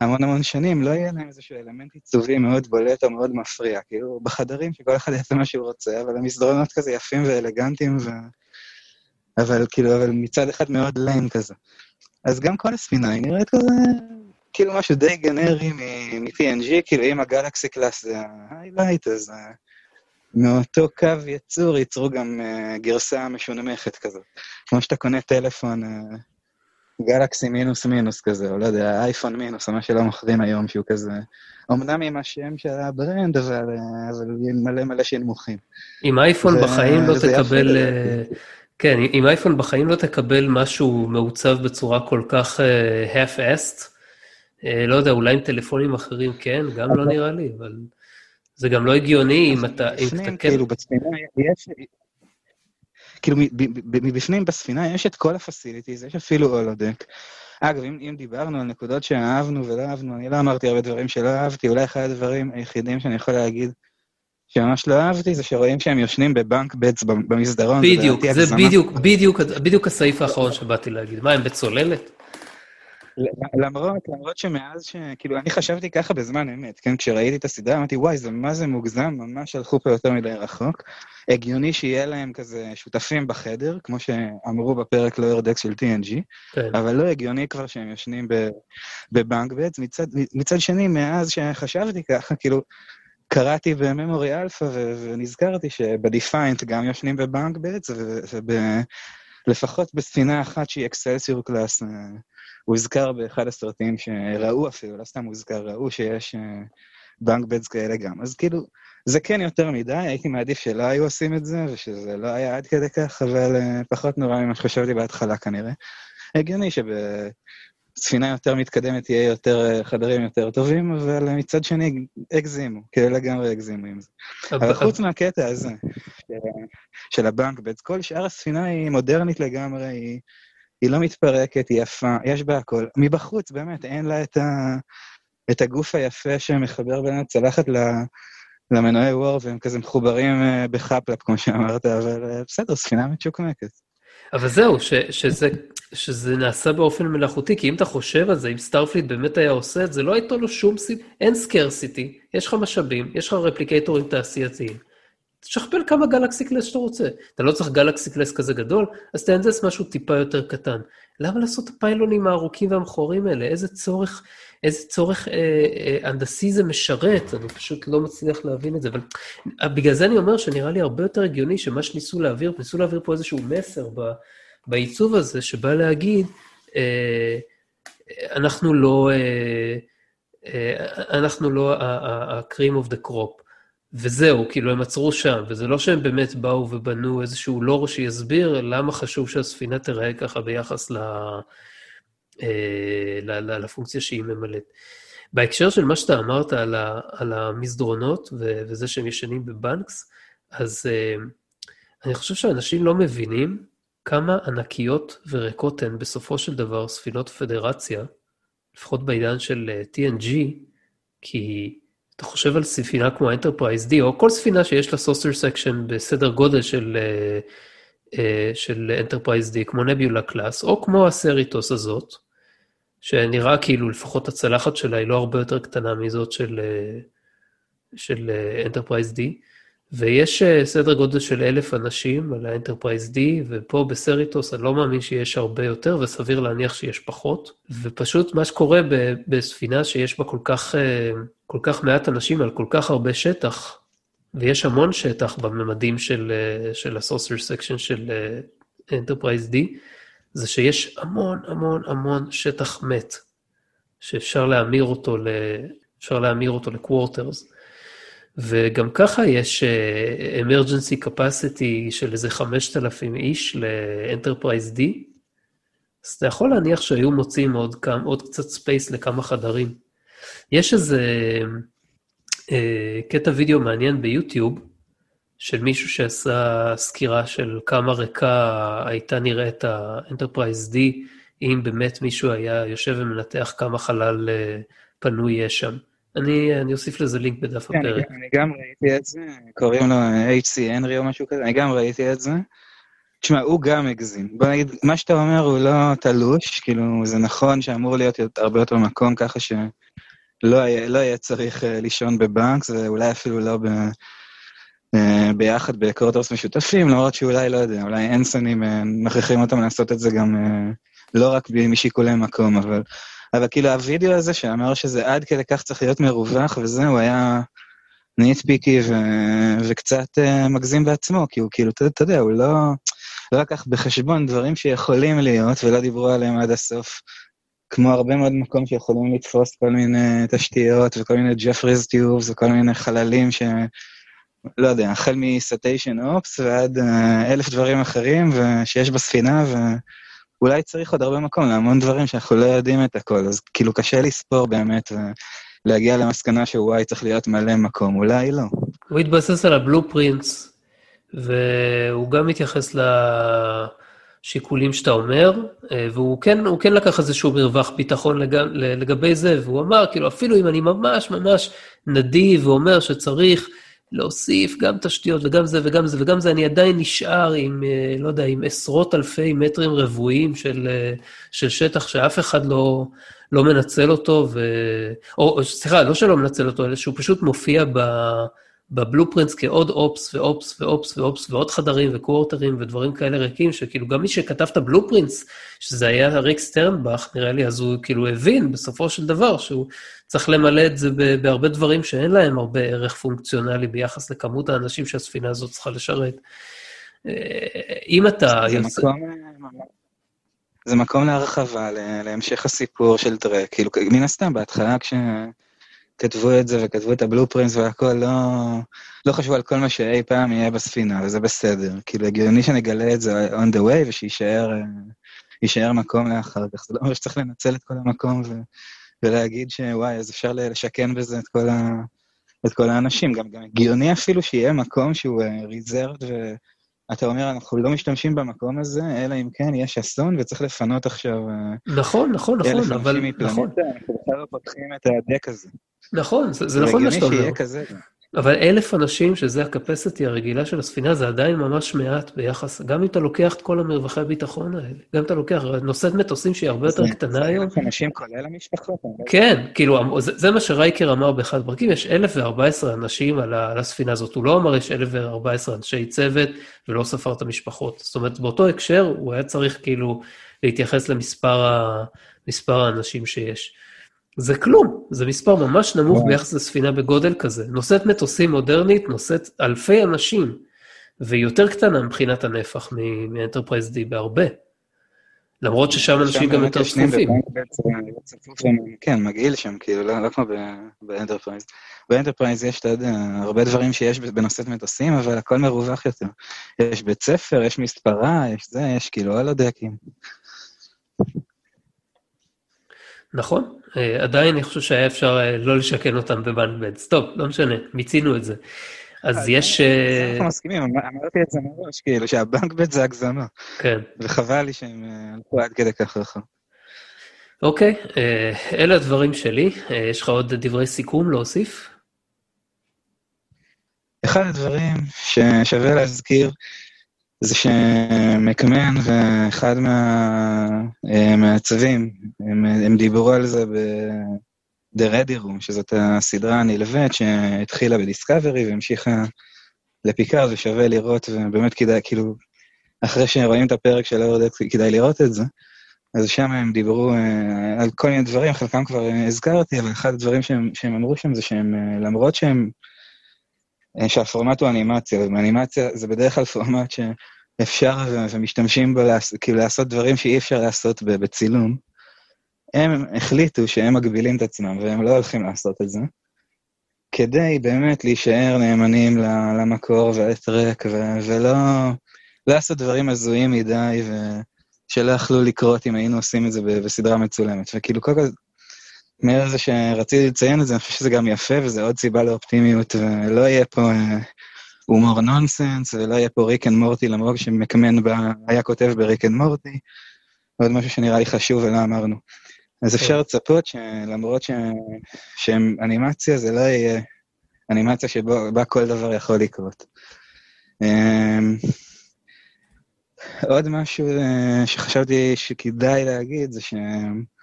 Speaker 2: המון המון שנים, לא יהיה להם איזשהו אלמנט עיצובי מאוד בולט או מאוד מפריע, כאילו בחדרים שכל אחד יעשה מה שהוא רוצה, אבל המסדרונות כזה יפים ואלגנטיים, ו... אבל כאילו, אבל מצד אחד מאוד ליין כזה. אז גם כל הספינה היא נראית כזה, כאילו משהו די גנרי מ-TNG, כאילו אם ה Galaxy class זה ה highlight, אז... מאותו קו יצור ייצרו גם uh, גרסה משונמכת כזאת. כמו שאתה קונה טלפון uh, גלקסי מינוס מינוס כזה, או לא יודע, אייפון מינוס, או מה שלא מוכרים היום, שהוא כזה... אמנם עם השם של ה brand, אבל, אבל מלא מלא שנמוכים.
Speaker 1: עם אייפון ו... בחיים לא תקבל... כן, עם אייפון בחיים לא תקבל משהו מעוצב בצורה כל כך uh, half-assed. Uh, לא יודע, אולי עם טלפונים אחרים כן, גם לא נראה לי, אבל זה גם לא הגיוני אם אתה...
Speaker 2: אם אתה כן... כאילו, בספינה יש... כאילו, מבפנים בספינה יש את כל הפסיליטיז, יש אפילו הולודק. אגב, אם, אם דיברנו על נקודות שאהבנו ולא אהבנו, אני לא אמרתי הרבה דברים שלא אהבתי, אולי אחד הדברים היחידים שאני יכול להגיד שממש לא אהבתי, זה שרואים שהם יושנים בבנק בטס במסדרון.
Speaker 1: בדיוק, זה, זה בדיוק, בדיוק, בדיוק הסעיף האחרון שבאתי להגיד. מה, הם בצוללת?
Speaker 2: למרות, למרות שמאז ש... כאילו, אני חשבתי ככה בזמן אמת, כן? כשראיתי את הסדרה, אמרתי, וואי, זה מה זה מוגזם, ממש הלכו פה יותר מדי רחוק. הגיוני שיהיה להם כזה שותפים בחדר, כמו שאמרו בפרק לואר דקס של TNG, כן. אבל לא הגיוני כבר שהם יושנים בבנק בטס. מצד, מצד שני, מאז שחשבתי ככה, כאילו, קראתי ב Memory Alpha ונזכרתי שב Defiant גם ישנים ב bunk beds, ולפחות בספינה אחת שהיא Excelsior class, אה, הוזכר באחד הסרטים שראו אפילו, לא סתם הוזכר, ראו שיש bunk אה, beds כאלה גם. אז כאילו, זה כן יותר מדי, הייתי מעדיף שלא היו עושים את זה, ושזה לא היה עד כדי כך, אבל uh, פחות נורא ממה שחשבתי בהתחלה כנראה. הגיוני שב... ספינה יותר מתקדמת יהיה יותר אה, חדרים יותר טובים, אבל מצד שני, הגזימו, כאילו לגמרי הגזימו עם זה. אבל חוץ מהקטע הזה, של הבנק, בית, כל שאר הספינה היא מודרנית לגמרי, היא, היא לא מתפרקת, היא יפה, יש בה הכל. מבחוץ, באמת, אין לה את, ה, את הגוף היפה שמחבר בין הצלחת למנועי וור, והם כזה מחוברים אה, בחפלאפ, כמו שאמרת, אבל אה, בסדר, ספינה מצ'וקמקת.
Speaker 1: אבל זהו, ש, שזה, שזה נעשה באופן מלאכותי, כי אם אתה חושב על זה, אם Starfleet באמת היה עושה את זה, לא הייתה לו שום סיב... אין scarcity, יש לך משאבים, יש לך רפליקטורים תעשייתיים. תשכפל כמה Galaxy class שאתה רוצה. אתה לא צריך Galaxy class כזה גדול, אז תהנדס משהו טיפה יותר קטן. למה לעשות את הפיילונים הארוכים והמכוערים האלה? איזה צורך, איזה צורך אה, אה, הנדסי זה משרת? אני פשוט לא מצליח להבין את זה. אבל בגלל זה אני אומר שנראה לי הרבה יותר הגיוני שמה שניסו להעביר, ניסו להעביר פה איזשהו מסר ב, בעיצוב הזה, שבא להגיד, אה, אנחנו לא, אה, אה, אנחנו לא ה-cream of the crop. וזהו, כאילו הם עצרו שם, וזה לא שהם באמת באו ובנו איזשהו לור שיסביר למה חשוב שהספינה תיראה ככה ביחס ל... אה, ל, ל, לפונקציה שהיא ממלאת. בהקשר של מה שאתה אמרת על, ה, על המסדרונות ו, וזה שהם ישנים ב bunks, אז אה, אני חושב שאנשים לא מבינים כמה ענקיות וריקות הן בסופו של דבר ספינות פדרציה, לפחות בעידן של אה, TNG, כי אתה חושב על ספינה כמו Enterprise D, או כל ספינה שיש לה saucer section בסדר גודל של, של Enterprise D, כמו Nebula class, או כמו ה Cerritos הזאת, שנראה כאילו לפחות הצלחת שלה היא לא הרבה יותר קטנה מזאת של, אה, של אה, D, ויש אה, סדר גודל של אלף אנשים על ה Enterprise D, ופה ב Cerritos אני לא מאמין שיש הרבה יותר, וסביר להניח שיש פחות, ופשוט מה שקורה בספינה שיש בה כל כך, כל כך מעט אנשים על כל כך הרבה שטח, ויש המון שטח בממדים של, של ה saucer section של Enterprise D, זה שיש המון המון המון שטח מת, שאפשר להמיר אותו, ל... אפשר להמיר אותו ל quarters. וגם ככה יש uh, emergency capacity של איזה 5,000 איש ל-Enterprise D, אז אתה יכול להניח שהיו מוצאים עוד, כמה, עוד קצת space לכמה חדרים. יש איזה uh, קטע וידאו מעניין ביוטיוב, של מישהו שעשה סקירה של כמה ריקה הייתה נראית ה-Enterprise D, אם באמת מישהו היה יושב ומנתח כמה חלל אה, פנוי יש שם. אני, אני אוסיף לזה לינק בדף כן, הפרק.
Speaker 2: אני, גם ראיתי את זה, קוראים לו HC הנרי או משהו כזה, אני גם ראיתי את זה. תשמע, הוא גם הגזים. בוא נגיד, מה שאתה אומר הוא לא תלוש, כאילו, זה נכון שאמור להיות הרבה יותר מקום ככה שלא יהיה, לא יהיה צריך uh, לישון בבנק, זה אולי אפילו לא ב... אה, ביחד ב quarters משותפים, למרות שאולי, לא יודע, אולי אנסיינים אה, מכריחים אותם לעשות את זה גם אה, לא רק משיקולי מקום, אבל, אבל כאילו הווידאו הזה שאמר שזה עד כדי כך צריך להיות מרווח, וזה, הוא היה nitpicky ו, וקצת מגזים בעצמו, כי הוא כאילו, אתה יודע, הוא לא... לא לקח בחשבון דברים שיכולים להיות ולא דיברו עליהם עד הסוף. כמו הרבה מאוד מקום שיכולים לתפוס כל מיני תשתיות וכל מיני Jefferies tubes וכל מיני חללים ש... לא יודע, החל מסטיישן אופס ועד uh, אלף דברים אחרים שיש בספינה, ואולי צריך עוד הרבה מקום להמון דברים שאנחנו לא יודעים את הכל, אז כאילו קשה לספור באמת ולהגיע למסקנה שוואי צריך להיות מלא מקום, אולי לא.
Speaker 1: הוא התבסס על הבלופרינטס, והוא גם מתייחס לשיקולים שאתה אומר, אה, והוא כן, כן לקח איזשהו מרווח ביטחון לג, לגבי זה, והוא אמר, כאילו, אפילו אם אני ממש ממש נדיב ואומר שצריך להוסיף גם תשתיות וגם זה וגם זה וגם זה, אני עדיין נשאר עם, אה, לא יודע, עם עשרות אלפי מטרים רבועים של, אה, של שטח שאף אחד לא, לא מנצל אותו, ו... או סליחה, לא שלא מנצל אותו, אלא שהוא פשוט מופיע ב... בבלופרינטס כעוד אופס ואופס ואופס ואופס ועוד חדרים וקוורטרים ודברים כאלה ריקים, שכאילו גם מי שכתב את הבלופרינטס, שזה היה ריק סטרנבך, נראה לי, אז הוא כאילו הבין בסופו של דבר שהוא צריך למלא את זה בהרבה דברים שאין להם הרבה ערך פונקציונלי ביחס לכמות האנשים שהספינה הזאת צריכה לשרת. אה, אם אתה...
Speaker 2: זה, יוצא... מקום, זה מקום להרחבה, להמשך הסיפור של דרק, כאילו, מן הסתם, בהתחלה כש... כתבו את זה וכתבו את הבלופרינס והכל, לא, לא חשבו על כל מה שאי פעם יהיה בספינה, וזה בסדר. כאילו, הגיוני שנגלה את זה on the way ושיישאר מקום לאחר כך. זה לא אומר שצריך לנצל את כל המקום ו, ולהגיד שוואי, אז אפשר לשכן בזה את כל, ה, את כל האנשים. גם, גם הגיוני אפילו שיהיה מקום שהוא ריזרד, אה, ואתה אומר, אנחנו לא משתמשים במקום הזה, אלא אם כן יש אסון וצריך לפנות עכשיו...
Speaker 1: אה, נכון, נכון, נכון, אבל... נכון.
Speaker 2: אנחנו בכלל לא פותחים את הדק הזה.
Speaker 1: נכון, זה, זה נכון מה שאתה אומר. כזה. אבל אלף אנשים, שזה הקפסיטי הרגילה של הספינה, זה עדיין ממש מעט ביחס, גם אם אתה לוקח את כל המרווחי הביטחון האלה, גם אם אתה לוקח, נושאת מטוסים שהיא הרבה יותר קטנה היום.
Speaker 2: אלף אנשים כולל המשפחות.
Speaker 1: כן, כאילו, זה, זה מה שרייקר אמר באחד הפרקים, יש אלף וארבע עשרה אנשים על, על הספינה הזאת, הוא לא אמר יש אלף וארבע עשרה אנשי צוות, ולא ספר את המשפחות. זאת אומרת, באותו הקשר, הוא היה צריך כאילו להתייחס למספר האנשים שיש. זה כלום, זה מספר ממש נמוך ביחס לספינה בגודל כזה. נושאת מטוסים מודרנית, נושאת אלפי אנשים, והיא יותר קטנה מבחינת הנפח מ Enterprise D בהרבה. למרות ששם אנשים גם יותר צפופים.
Speaker 2: כן, מגעיל שם, כאילו, לא, לא כמו ב Enterprise. ב Enterprise יש, אתה יודע, הרבה דברים שיש בנושאת מטוסים, אבל הכל מרווח יותר. יש בית ספר, יש מספרה, יש זה, יש כאילו על הדקים.
Speaker 1: נכון, עדיין אני חושב שהיה אפשר אה, לא לשכן אותם ב bunk beds. טוב, לא משנה, מיצינו את זה. אז יש...
Speaker 2: אה, אנחנו מסכימים, אמרתי את זה מראש, כאילו, שה bunk bed זה הגזמה. כן. וחבל לי שהם הלכו עד כדי כך רחב.
Speaker 1: אוקיי, אלה הדברים שלי. יש לך עוד דברי סיכום להוסיף?
Speaker 2: אחד הדברים ששווה להזכיר, זה שמקמן ואחד מהמעצבים, הם, הם דיברו על זה ב-The Ready Room, שזאת הסדרה הנלווית שהתחילה בדיסקאברי והמשיכה לפיקארד, ושווה לראות, ובאמת כדאי, כאילו, אחרי שרואים את הפרק של אורדק, כדאי לראות את זה. אז שם הם דיברו uh, על כל מיני דברים, חלקם כבר הזכרתי, אבל אחד הדברים שהם, שהם אמרו שם זה שהם, uh, למרות שהם אה, שהפורמט הוא אנימציה, ואנימציה זה בדרך כלל פורמט שאפשר ומשתמשים בו לעש, כאילו לעשות דברים שאי אפשר לעשות בצילום. הם החליטו שהם מגבילים את עצמם והם לא הולכים לעשות את זה, כדי באמת להישאר נאמנים למקור ולטרק, ולא לא לעשות דברים הזויים מדי, ושלא יכלו לקרות אם היינו עושים את זה בסדרה מצולמת. וכאילו, כל, מעבר לזה שרציתי לציין את זה, אני חושב שזה גם יפה, וזה עוד סיבה לאופטימיות, ולא יהיה פה אה, הומור נונסנס, ולא יהיה פה ריק אנד מורטי, למרות שמקמן בה, היה כותב בריק אנד מורטי, עוד משהו שנראה לי חשוב ולא אמרנו. אז כן. אפשר לצפות שלמרות ש... שהם אנימציה, זה לא יהיה אנימציה שבה כל דבר יכול לקרות. אמ, עוד משהו אה, שחשבתי שכדאי להגיד זה שהם...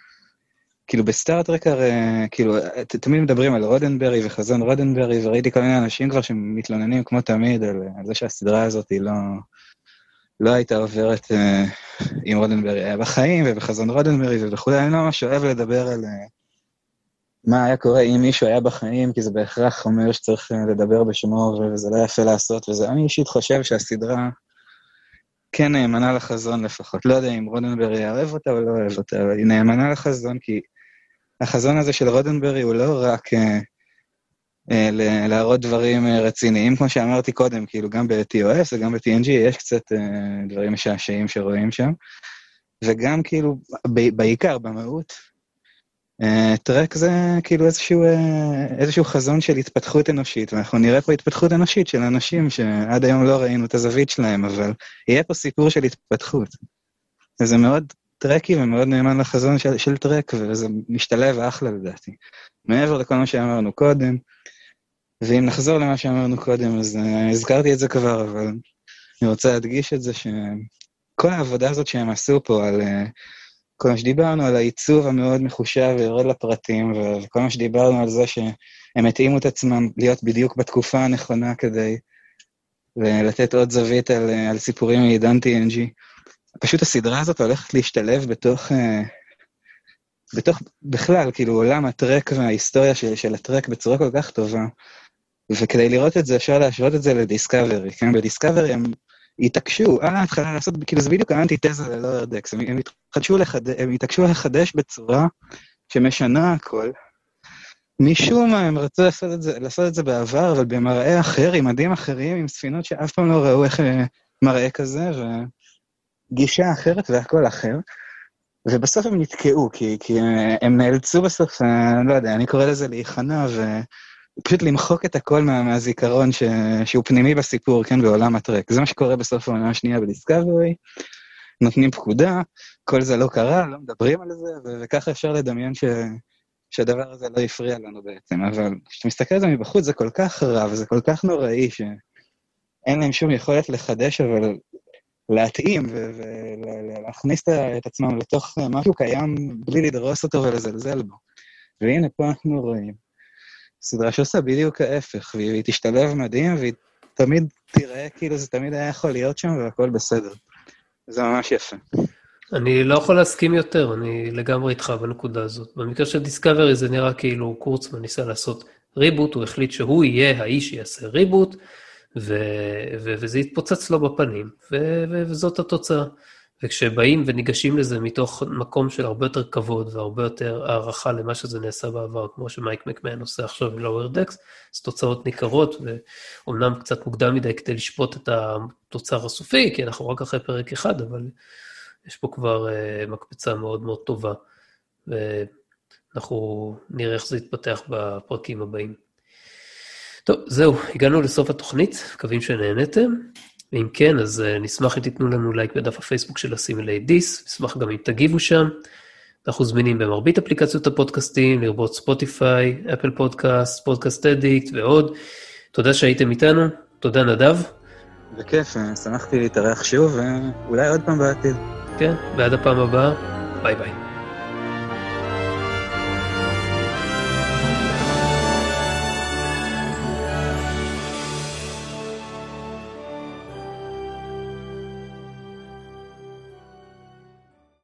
Speaker 2: כאילו בסטארט-טרק הרי, כאילו, תמיד מדברים על רודנברי וחזון רודנברי, וראיתי כל מיני אנשים כבר שמתלוננים כמו תמיד על, על זה שהסדרה הזאת היא לא, לא הייתה עוברת אה, אם רודנברי היה בחיים, ובחזון רודנברי וכולי, אני לא ממש אוהב לדבר על אה, מה היה קורה אם מישהו היה בחיים, כי זה בהכרח אומר שצריך אה, לדבר בשמו, וזה לא יפה לעשות, וזה, אני אישית חושב שהסדרה... כן נאמנה לחזון לפחות. לא יודע אם רודנברי יאהב אותה או לא אוהב אותה, אבל היא נאמנה לחזון כי החזון הזה של רודנברי הוא לא רק אה, אה, להראות דברים אה, רציניים, כמו שאמרתי קודם, כאילו גם ב-TOS וגם ב-TNG יש קצת אה, דברים משעשעים שרואים שם, וגם כאילו, בעיקר במהות, אה, טרק זה כאילו איזשהו, אה, איזשהו חזון של התפתחות אנושית, ואנחנו נראה פה התפתחות אנושית של אנשים שעד היום לא ראינו את הזווית שלהם, אבל יהיה פה סיפור של התפתחות. וזה מאוד טרקי ומאוד נאמן לחזון של, של טרק, וזה משתלב אחלה לדעתי. מעבר לכל מה שאמרנו קודם, ואם נחזור למה שאמרנו קודם, אז uh, הזכרתי את זה כבר, אבל אני רוצה להדגיש את זה שכל העבודה הזאת שהם עשו פה על... Uh, כל מה שדיברנו על העיצוב המאוד מחושב ויורד לפרטים, וכל מה שדיברנו על זה שהם התאימו את עצמם להיות בדיוק בתקופה הנכונה כדי לתת עוד זווית על, על סיפורים מעידן TNG. פשוט הסדרה הזאת הולכת להשתלב בתוך, אה, בתוך, בכלל, כאילו עולם הטרק וההיסטוריה של, של הטרק בצורה כל כך טובה. וכדי לראות את זה, אפשר להשוות את זה לדיסקאברי, כן? בדיסקאברי הם התעקשו על ההתחלה לעשות, כאילו זה בדיוק האנטיתזה ללואר דקס, הם, הם, התחדשו לחד... הם התעקשו לחדש בצורה שמשנה הכל. משום מה הם רצו לעשות את, זה, לעשות את זה בעבר, אבל במראה אחר, עם מדים אחרים, עם ספינות שאף פעם לא ראו איך אה, מראה כזה, וגישה אחרת והכל אחר. ובסוף הם נתקעו, כי, כי הם נאלצו בסוף, אני אה, לא יודע, אני קורא לזה להיכנע, ו... פשוט למחוק את הכל מה, מהזיכרון ש, שהוא פנימי בסיפור, כן, בעולם הטרק. זה מה שקורה בסוף העונה השנייה בדיסקאברי, נותנים פקודה, כל זה לא קרה, לא מדברים על זה, וככה אפשר לדמיין ש, שהדבר הזה לא הפריע לנו בעצם. אבל כשאתה מסתכל על זה מבחוץ, זה כל כך רע וזה כל כך נוראי, שאין להם שום יכולת לחדש, אבל להתאים ולהכניס את עצמם לתוך משהו קיים בלי לדרוס אותו ולזלזל בו. והנה, פה אנחנו רואים סדרה שעושה בדיוק ההפך, והיא תשתלב מדהים, והיא תמיד תראה כאילו זה תמיד היה יכול להיות שם והכל בסדר. זה ממש יפה.
Speaker 1: אני לא יכול להסכים יותר, אני לגמרי איתך בנקודה הזאת. במקרה של דיסקאברי זה נראה כאילו קורצמן ניסה לעשות ריבוט, הוא החליט שהוא יהיה האיש שיעשה ריבוט, ו- ו- וזה יתפוצץ לו בפנים, ו- ו- וזאת התוצאה. וכשבאים וניגשים לזה מתוך מקום של הרבה יותר כבוד והרבה יותר הערכה למה שזה נעשה בעבר, כמו שמייק מקמן עושה עכשיו עם לואוור דקס, אז תוצאות ניכרות, ואומנם קצת מוקדם מדי כדי לשפוט את התוצר הסופי, כי אנחנו רק אחרי פרק אחד, אבל יש פה כבר uh, מקפצה מאוד מאוד טובה, ואנחנו נראה איך זה יתפתח בפרקים הבאים. טוב, זהו, הגענו לסוף התוכנית, מקווים שנהנתם. ואם כן, אז אה, נשמח אם תיתנו לנו לייק בדף הפייסבוק של Assimilate This, נשמח גם אם תגיבו שם. אנחנו זמינים במרבית אפליקציות הפודקאסטים, לרבות ספוטיפיי, אפל פודקאסט, פודקאסט אדיקט ועוד. תודה שהייתם איתנו, תודה נדב.
Speaker 2: בכיף, אה, שמחתי להתארח שוב, ואולי עוד פעם בעתיד.
Speaker 1: כן, ועד הפעם הבאה, ביי ביי.